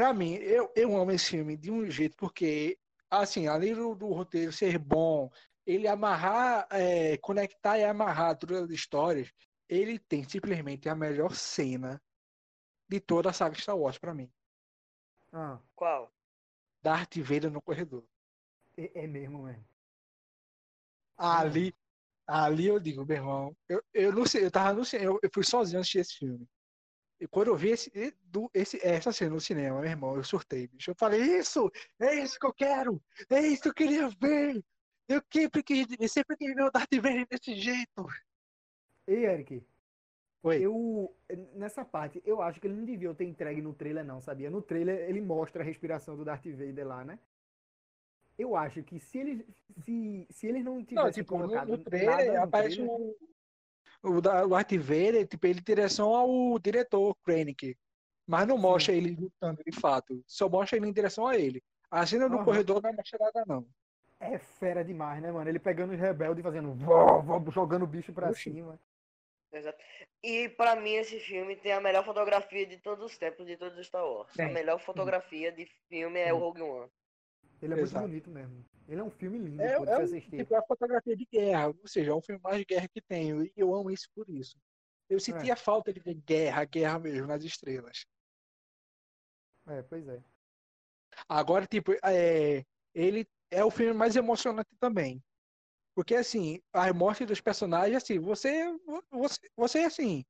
pra mim, eu, eu amo esse filme de um jeito, porque, assim, além do, do roteiro ser bom, ele amarrar, é, conectar e amarrar todas as histórias, ele tem simplesmente a melhor cena de toda a saga Star Wars pra mim. ah, Qual? Darth Vader no corredor. é, é mesmo, mesmo. Ali, ali eu digo, meu irmão, eu, eu não sei, eu tava no cinema, eu, eu fui sozinho assistir esse filme. E quando eu vi esse, do, esse, essa cena no cinema, meu irmão, eu surtei, bicho. Eu falei, isso, é isso que eu quero, é isso que eu queria ver. Eu sempre quis, eu sempre quis ver o Darth Vader desse jeito. Ei, Eric, Oi. eu. Nessa parte, eu acho que ele não devia ter entregue no trailer, não, sabia? No trailer ele mostra a respiração do Darth Vader lá, né? Eu acho que se eles. Se, se eles não tivessem Não, tipo, no, colocado no nada trailer no aparece trailer- o, o, da- o Darth Vader, tipo, ele em direção ao diretor, Krennic. Mas não mostra ele lutando de fato. Só mostra ele em direção a ele. A cena do Aham. corredor não mostra nada, não. É fera demais, né, mano? Ele pegando os rebeldes e fazendo. vó, vó, jogando o bicho pra Oxi. cima. Exato. E pra mim esse filme tem a melhor fotografia de todos os tempos de todos os Star Wars. A melhor fotografia de filme é o. Rogue One. Ele é muito Exato. bonito mesmo. Ele é um filme lindo, É, pô, de é um, tipo, é a fotografia de guerra, ou seja, é um filme mais de guerra que tem. E eu amo isso por isso. Eu sentia falta de guerra, guerra mesmo nas estrelas. É, pois é. Agora, tipo, é, ele é o filme mais emocionante também. Porque, assim, a morte dos personagens, assim, você, você, você, assim,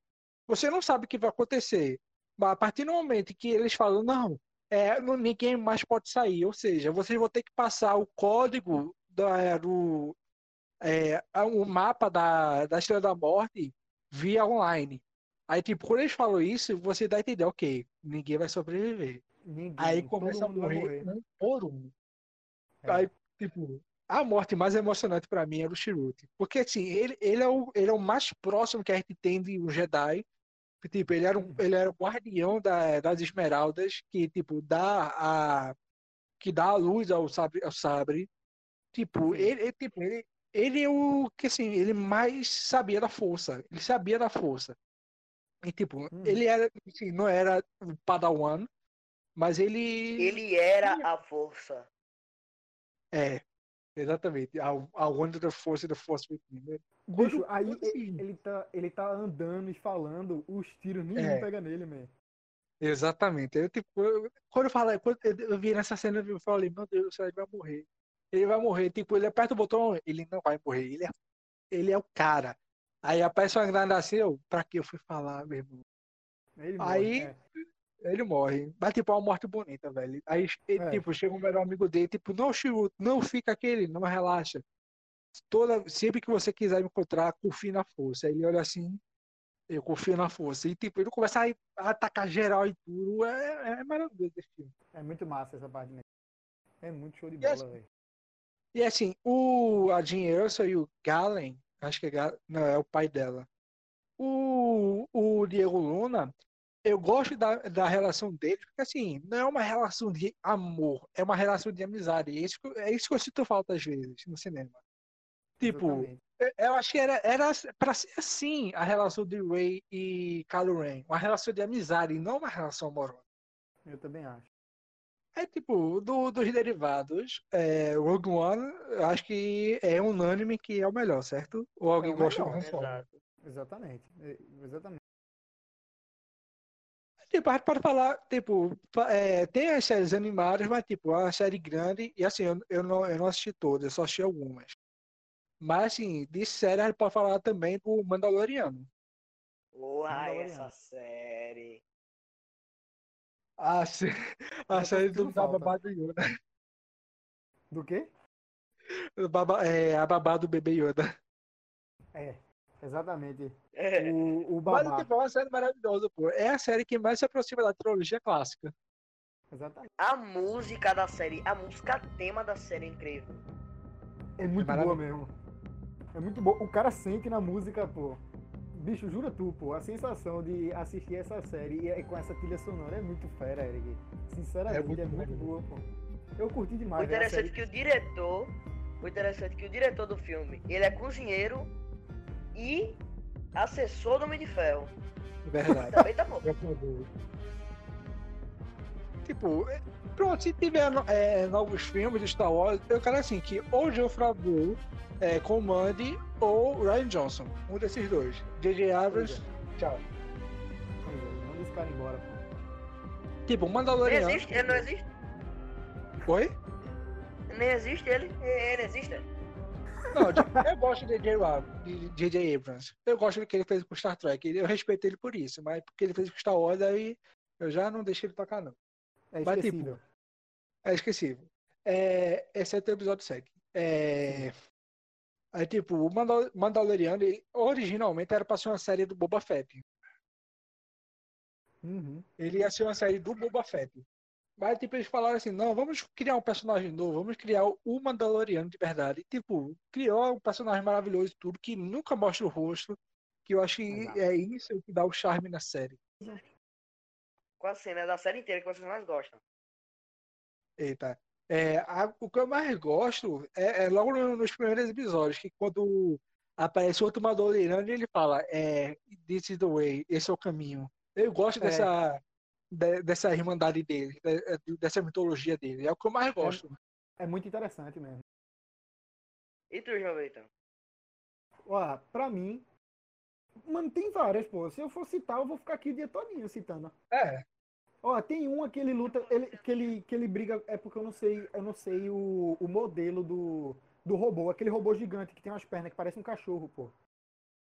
você não sabe o que vai acontecer. Mas a partir do momento que eles falam, não, é, ninguém mais pode sair. Ou seja, vocês vão ter que passar o código da, do é, o mapa da, da Estrela da Morte via online. Aí, tipo, quando eles falam isso, você dá a entender, ok, ninguém vai sobreviver. Ninguém, Aí começa a morrer morrer. um por um. É. Aí, tipo, a morte mais emocionante pra mim era o Chirrut. Porque, assim, ele, ele, é o, ele é o mais próximo que a gente tem de um Jedi. Tipo, ele era, um, ele era o guardião da, das esmeraldas, que, tipo, dá a, que dá a luz ao sabre. Ao sabre. Tipo, Sim. ele, ele, tipo, ele, ele é o que, assim, ele mais sabia da força. Ele sabia da força. E, tipo, Uhum. ele era, assim, não era o Padawan, mas ele... Ele era a força. É, exatamente. A, a Wonder da Force da Force Within. Bicho, Quando- aí quando, ele tá, ele tá andando e falando, os tiros nenhum É. pega nele, man. Exatamente. Eu, tipo, eu- quando eu falei, quando eu, eu vi nessa cena, eu falei, meu Deus ele vai morrer. Ele vai morrer. Tipo, ele aperta o botão, ele não vai morrer. Ele é, ele é o cara. Aí aparece uma granada assim, eu, pra que eu fui falar, meu irmão? Ele Aí- morre, é. Ele morre. Mas, tipo, é uma morte bonita, velho. Aí, ele, É. tipo, chega um melhor amigo dele, tipo, não, Chiru, não fica aquele, não relaxa. Toda, sempre que você quiser me encontrar, confie na força. Aí ele olha assim, eu confio na força. E, tipo, ele começa a, atacar geral e tudo. É, é maravilhoso esse filme. É muito massa essa parte mesmo. É muito show de E bola, assim, velho. E assim, o a Jean Erso e o Galen, acho que é, não, é o pai dela. O, o Diego Luna, eu gosto da, da relação deles, porque assim, não é uma relação de amor, é uma relação de amizade. É isso, é isso que eu sinto falta às vezes no cinema. Tipo, Exatamente. eu- acho que era, era pra ser assim a relação de Ray e Kylo Ren. Uma relação de amizade, não uma relação amorosa. Eu também acho. É tipo, do- dos derivados, é, Rogue One, eu acho que é unânime que é o melhor, certo? Ou alguém o gosta melhor, Solo? Exato. Exatamente. É, Exatamente. Tipo, a gente pode falar, tipo, é, tem as séries animadas, mas tipo, a série grande, e assim, eu, eu, não, eu não assisti todas, eu só assisti algumas. Mas assim, de série a gente pode falar também do Mandaloriano. Uai, Mandaloriano. essa série. A, sé- a série do da babá do Yoda. Do quê? Baba- é, a babá do bebê Yoda. É, exatamente. É. O, o Mas babá. tipo, é uma série maravilhosa, pô. É a série que mais se aproxima da trilogia clássica. Exatamente. A música da série, a música tema da série é incrível. É muito boa maravilhoso. mesmo. É muito boa. O cara sente na música, pô. Bicho, jura tu, pô. A sensação de assistir essa série e com essa trilha sonora é muito fera, Eric. Sinceramente, É é muito muito, bom. boa, pô. Eu curti O demais. velho, a interessante é série. que o diretor, o interessante é que o diretor do filme, ele é cozinheiro e assessor do Homem de Ferro. Verdade. Também tá bom. Tipo, é, pronto, se tiver é, novos filmes de Star Wars, eu quero assim, que ou Joe Favreau é, comande ou Ryan Johnson. Um desses dois. J.J. Abrams, tchau. Pois é, Manda esse cara embora, pô. Tipo, Nem Mandaloriano. existe, ele não existe. Oi? Nem existe ele. Ele existe. Não, eu gosto de J.J. Abrams. Eu gosto do que ele fez com Star Trek. Eu respeito ele por isso, mas porque ele fez com Star Wars, aí eu já não deixei ele tocar, não. É Mas, esquecível. tipo, é esquecível. É, exceto o episódio 7. É, aí, tipo, o Mandal Mandaloriano, originalmente era pra ser uma série do Boba Fett. Uhum. Ele ia ser uma série do Boba Fett. Mas, tipo, eles falaram assim, não, vamos criar um personagem novo, vamos criar o Mandaloriano de verdade. E, tipo, criou um personagem maravilhoso e tudo, que nunca mostra o rosto, que eu acho que Exato. é isso que dá o charme na série. Qual a cena da série inteira que vocês mais gostam? Eita. É, a- o que eu mais gosto é, é logo no- nos primeiros episódios, que quando aparece outro Mandaloriano, ele fala, é, this is the way, esse é o caminho. Eu gosto É. dessa, de- dessa irmandade dele, de- dessa mitologia dele. É o que eu mais gosto. É muito interessante mesmo. E tu, João Vitor? Ó, pra mim. Mano, tem várias, pô. Se eu for citar, eu vou ficar aqui o dia todinho citando. É, Ó, tem uma que ele luta, ele, que, ele, que ele briga, é porque eu não sei, eu não sei o, o modelo do, do robô, aquele robô gigante que tem umas pernas que parece um cachorro, pô.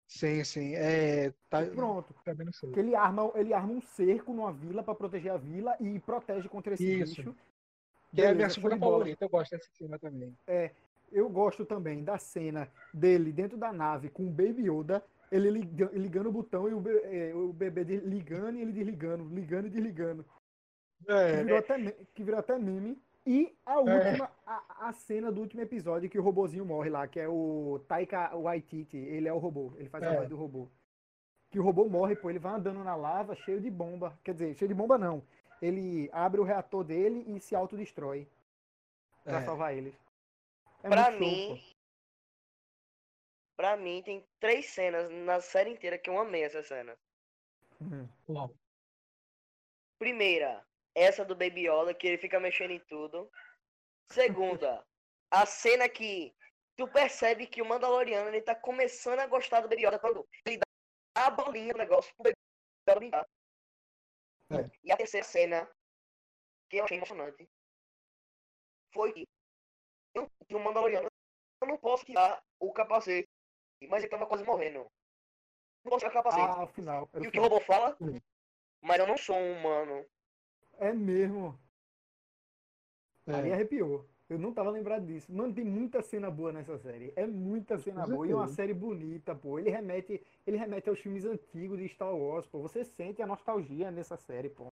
sim, sim. É, tá, pronto. também não sei. Que ele arma, ele arma um cerco numa vila pra proteger a vila e protege contra esse Isso. bicho. Que é a minha segunda favorita, eu gosto dessa cena também. Eu gosto também da cena dele dentro da nave com o Baby Yoda, ele liga- ligando o botão e o, é, o bebê ligando e ele desligando, ligando e desligando. Que É, virou, até, me- que virou até meme. E a última, a, a cena do último episódio que o robozinho morre lá, que é o Taika Waititi, ele é o robô, ele faz a É. voz do robô. Que o robô morre, pô, ele vai andando na lava cheio de bomba. Quer dizer, cheio de bomba não. Ele abre o reator dele e se autodestrói pra é. salvar eles. É pra show, mim, pô. Pra mim, tem três cenas na série inteira que eu amei essa cena. Bom, Primeira, essa do Baby Yoda, que ele fica mexendo em tudo. Segunda, a cena que tu percebe que o Mandaloriano ele tá começando a gostar do Baby Yoda quando ele dá a bolinha no negócio pro Baby Yoda brincar. É. E a terceira cena, que eu achei emocionante, foi que, eu- que o Mandaloriano, eu não posso tirar o capacete, mas ele tava quase morrendo. Não posso capacete. Ah, ao final. e o que o robô fala? Mas eu não sou um humano. É mesmo. é. Ali arrepiou. Eu não tava lembrado disso. Mano, tem muita cena boa nessa série. É muita cena boa. E é uma série bonita, pô. Ele remete, ele remete aos filmes antigos de Star Wars, pô. Você sente a nostalgia nessa série, pô.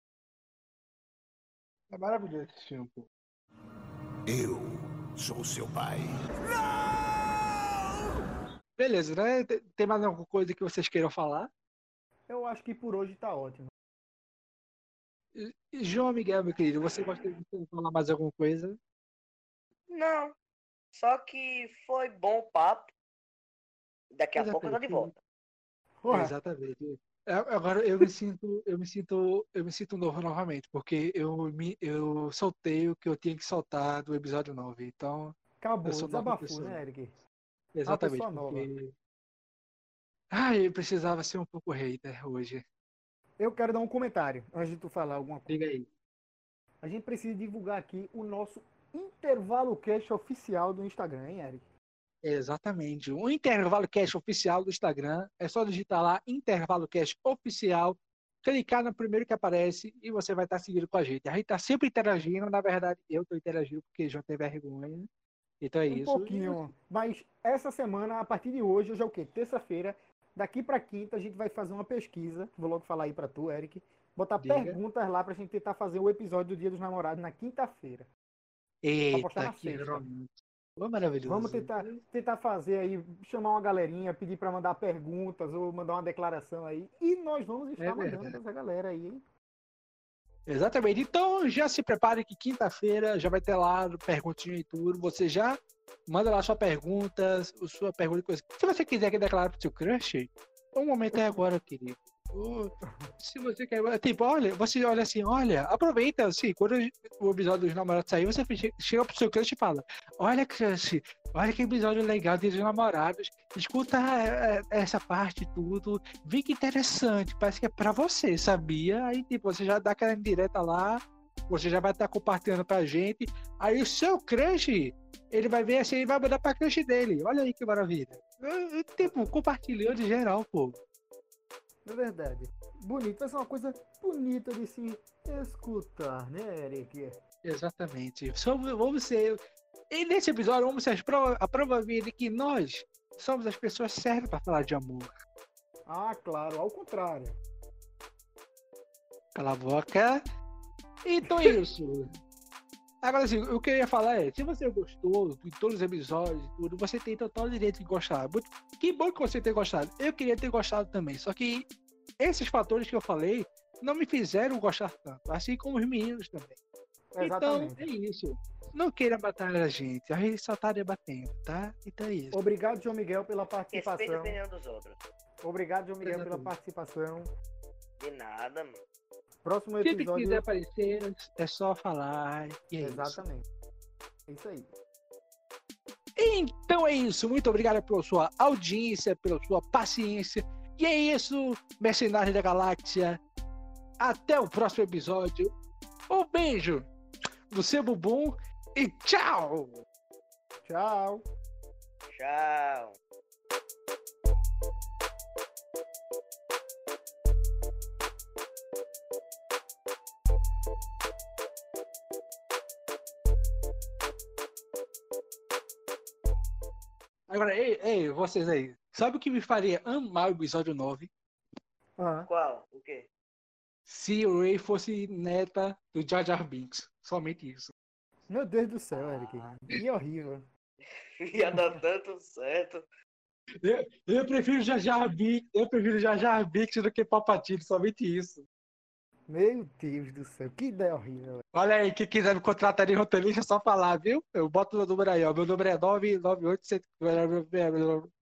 É maravilhoso esse filme, pô. Eu sou seu pai. Beleza, né? Tem- mais alguma coisa que vocês queiram falar? Eu acho que por hoje tá ótimo. João Miguel, meu querido, você gostaria de falar mais alguma coisa? Não. Só que foi bom o papo. Daqui a Pois é, pouco eu tô de volta. Porra, Exatamente. É, Agora eu me sinto, eu me sinto, eu me sinto novo novamente, porque eu me, eu soltei o que eu tinha que soltar do episódio 9. Então, acabou. Desabafou, né, Eric? Exatamente, pessoa nova. porque Ah, eu precisava ser um pouco hater hoje. Eu quero dar um comentário antes de tu falar alguma coisa. Diga aí. A gente precisa divulgar aqui o nosso intervalo cash oficial do Instagram, hein, Eric? Exatamente. O Intervalo Cash oficial do Instagram. É só digitar lá Intervalo Cash oficial, clicar no primeiro que aparece e você vai estar seguindo com a gente. A gente está sempre interagindo. Na verdade, eu estou interagindo porque já tem vergonha. Então é um isso. pouquinho. Mas essa semana, a partir de hoje, hoje é o quê? Terça-feira. Daqui pra quinta, a gente vai fazer uma pesquisa. Vou logo falar aí pra tu, Eric. Botar Diga. perguntas lá pra gente tentar fazer o episódio do Dia dos Namorados na quinta-feira. postar na Eita, que. Ô, maravilhoso. Vamos tentar, tentar fazer aí, chamar uma galerinha, pedir pra mandar perguntas ou mandar uma declaração aí. E nós vamos estar É mandando verdade. essa galera aí, hein? Exatamente. Então já se prepare que quinta-feira já vai ter lá o perguntinho e tudo. Você já manda lá sua pergunta, sua pergunta. Se você quiser que declarar pro seu crush, o momento é agora, querido. Se você quer. Tipo, olha, você olha assim, olha, aproveita, assim, quando o episódio dos namorados sair, você che- chega pro seu crush e fala: Olha, crush, olha que episódio legal dos namorados. Escuta é, é, essa parte tudo. Vê que interessante, parece que é pra você, sabia? Aí, tipo, você já dá aquela indireta lá você já vai estar compartilhando pra gente. Aí o seu crush, ele vai ver assim e vai mandar pra crush dele. Olha aí que maravilha. É, é, Tipo, compartilhando geral, pô. É verdade. Bonito, vai ser uma coisa bonita de se escutar, né, Eric? Exatamente. Só vamos ser. E nesse episódio, vamos ser prova- a prova de que nós somos as pessoas certas pra falar de amor. Ah, claro, ao contrário. Cala a boca. Então é isso. Agora, assim, o que eu ia falar é: se você gostou de todos os episódios e tudo, você tem total direito de gostar. Muito- Que bom que você tenha gostado. Eu queria ter gostado também. Só que esses fatores que eu falei não me fizeram gostar tanto. Assim como os meninos também. Exatamente. Então é isso. Não queira batalhar a gente. A gente só tá debatendo, tá? Então é isso. Obrigado, João Miguel, pela Respeita a participação. opinião dos outros. Obrigado, João Miguel, pela Exatamente. participação. De nada, mano. Próximo Sempre que episódio. quiser aparecer, é só falar. E é isso. Exatamente. É isso aí. Então é isso. Muito obrigado pela sua audiência, pela sua paciência. E é isso, Mercenário da Galáxia. Até o próximo episódio. Um beijo do seu bumbum e tchau! Tchau. Tchau. Agora, ei, ei, vocês aí. Sabe o que me faria amar o episódio 9? Ah, Qual? O quê? Se o Ray fosse neta do Jar Jar Binks. Somente isso. meu Deus do céu, Eric. Que horrível. Ia dar tanto certo. Eu, eu prefiro Jar Jar Binks, eu prefiro Jar Jar Binks do que Palpatine, somente isso. Meu Deus do céu, que ideia horrível. Olha aí, quem quiser me contratar de roteirista é só falar, viu? Eu boto meu número aí, ó. Meu número é 998...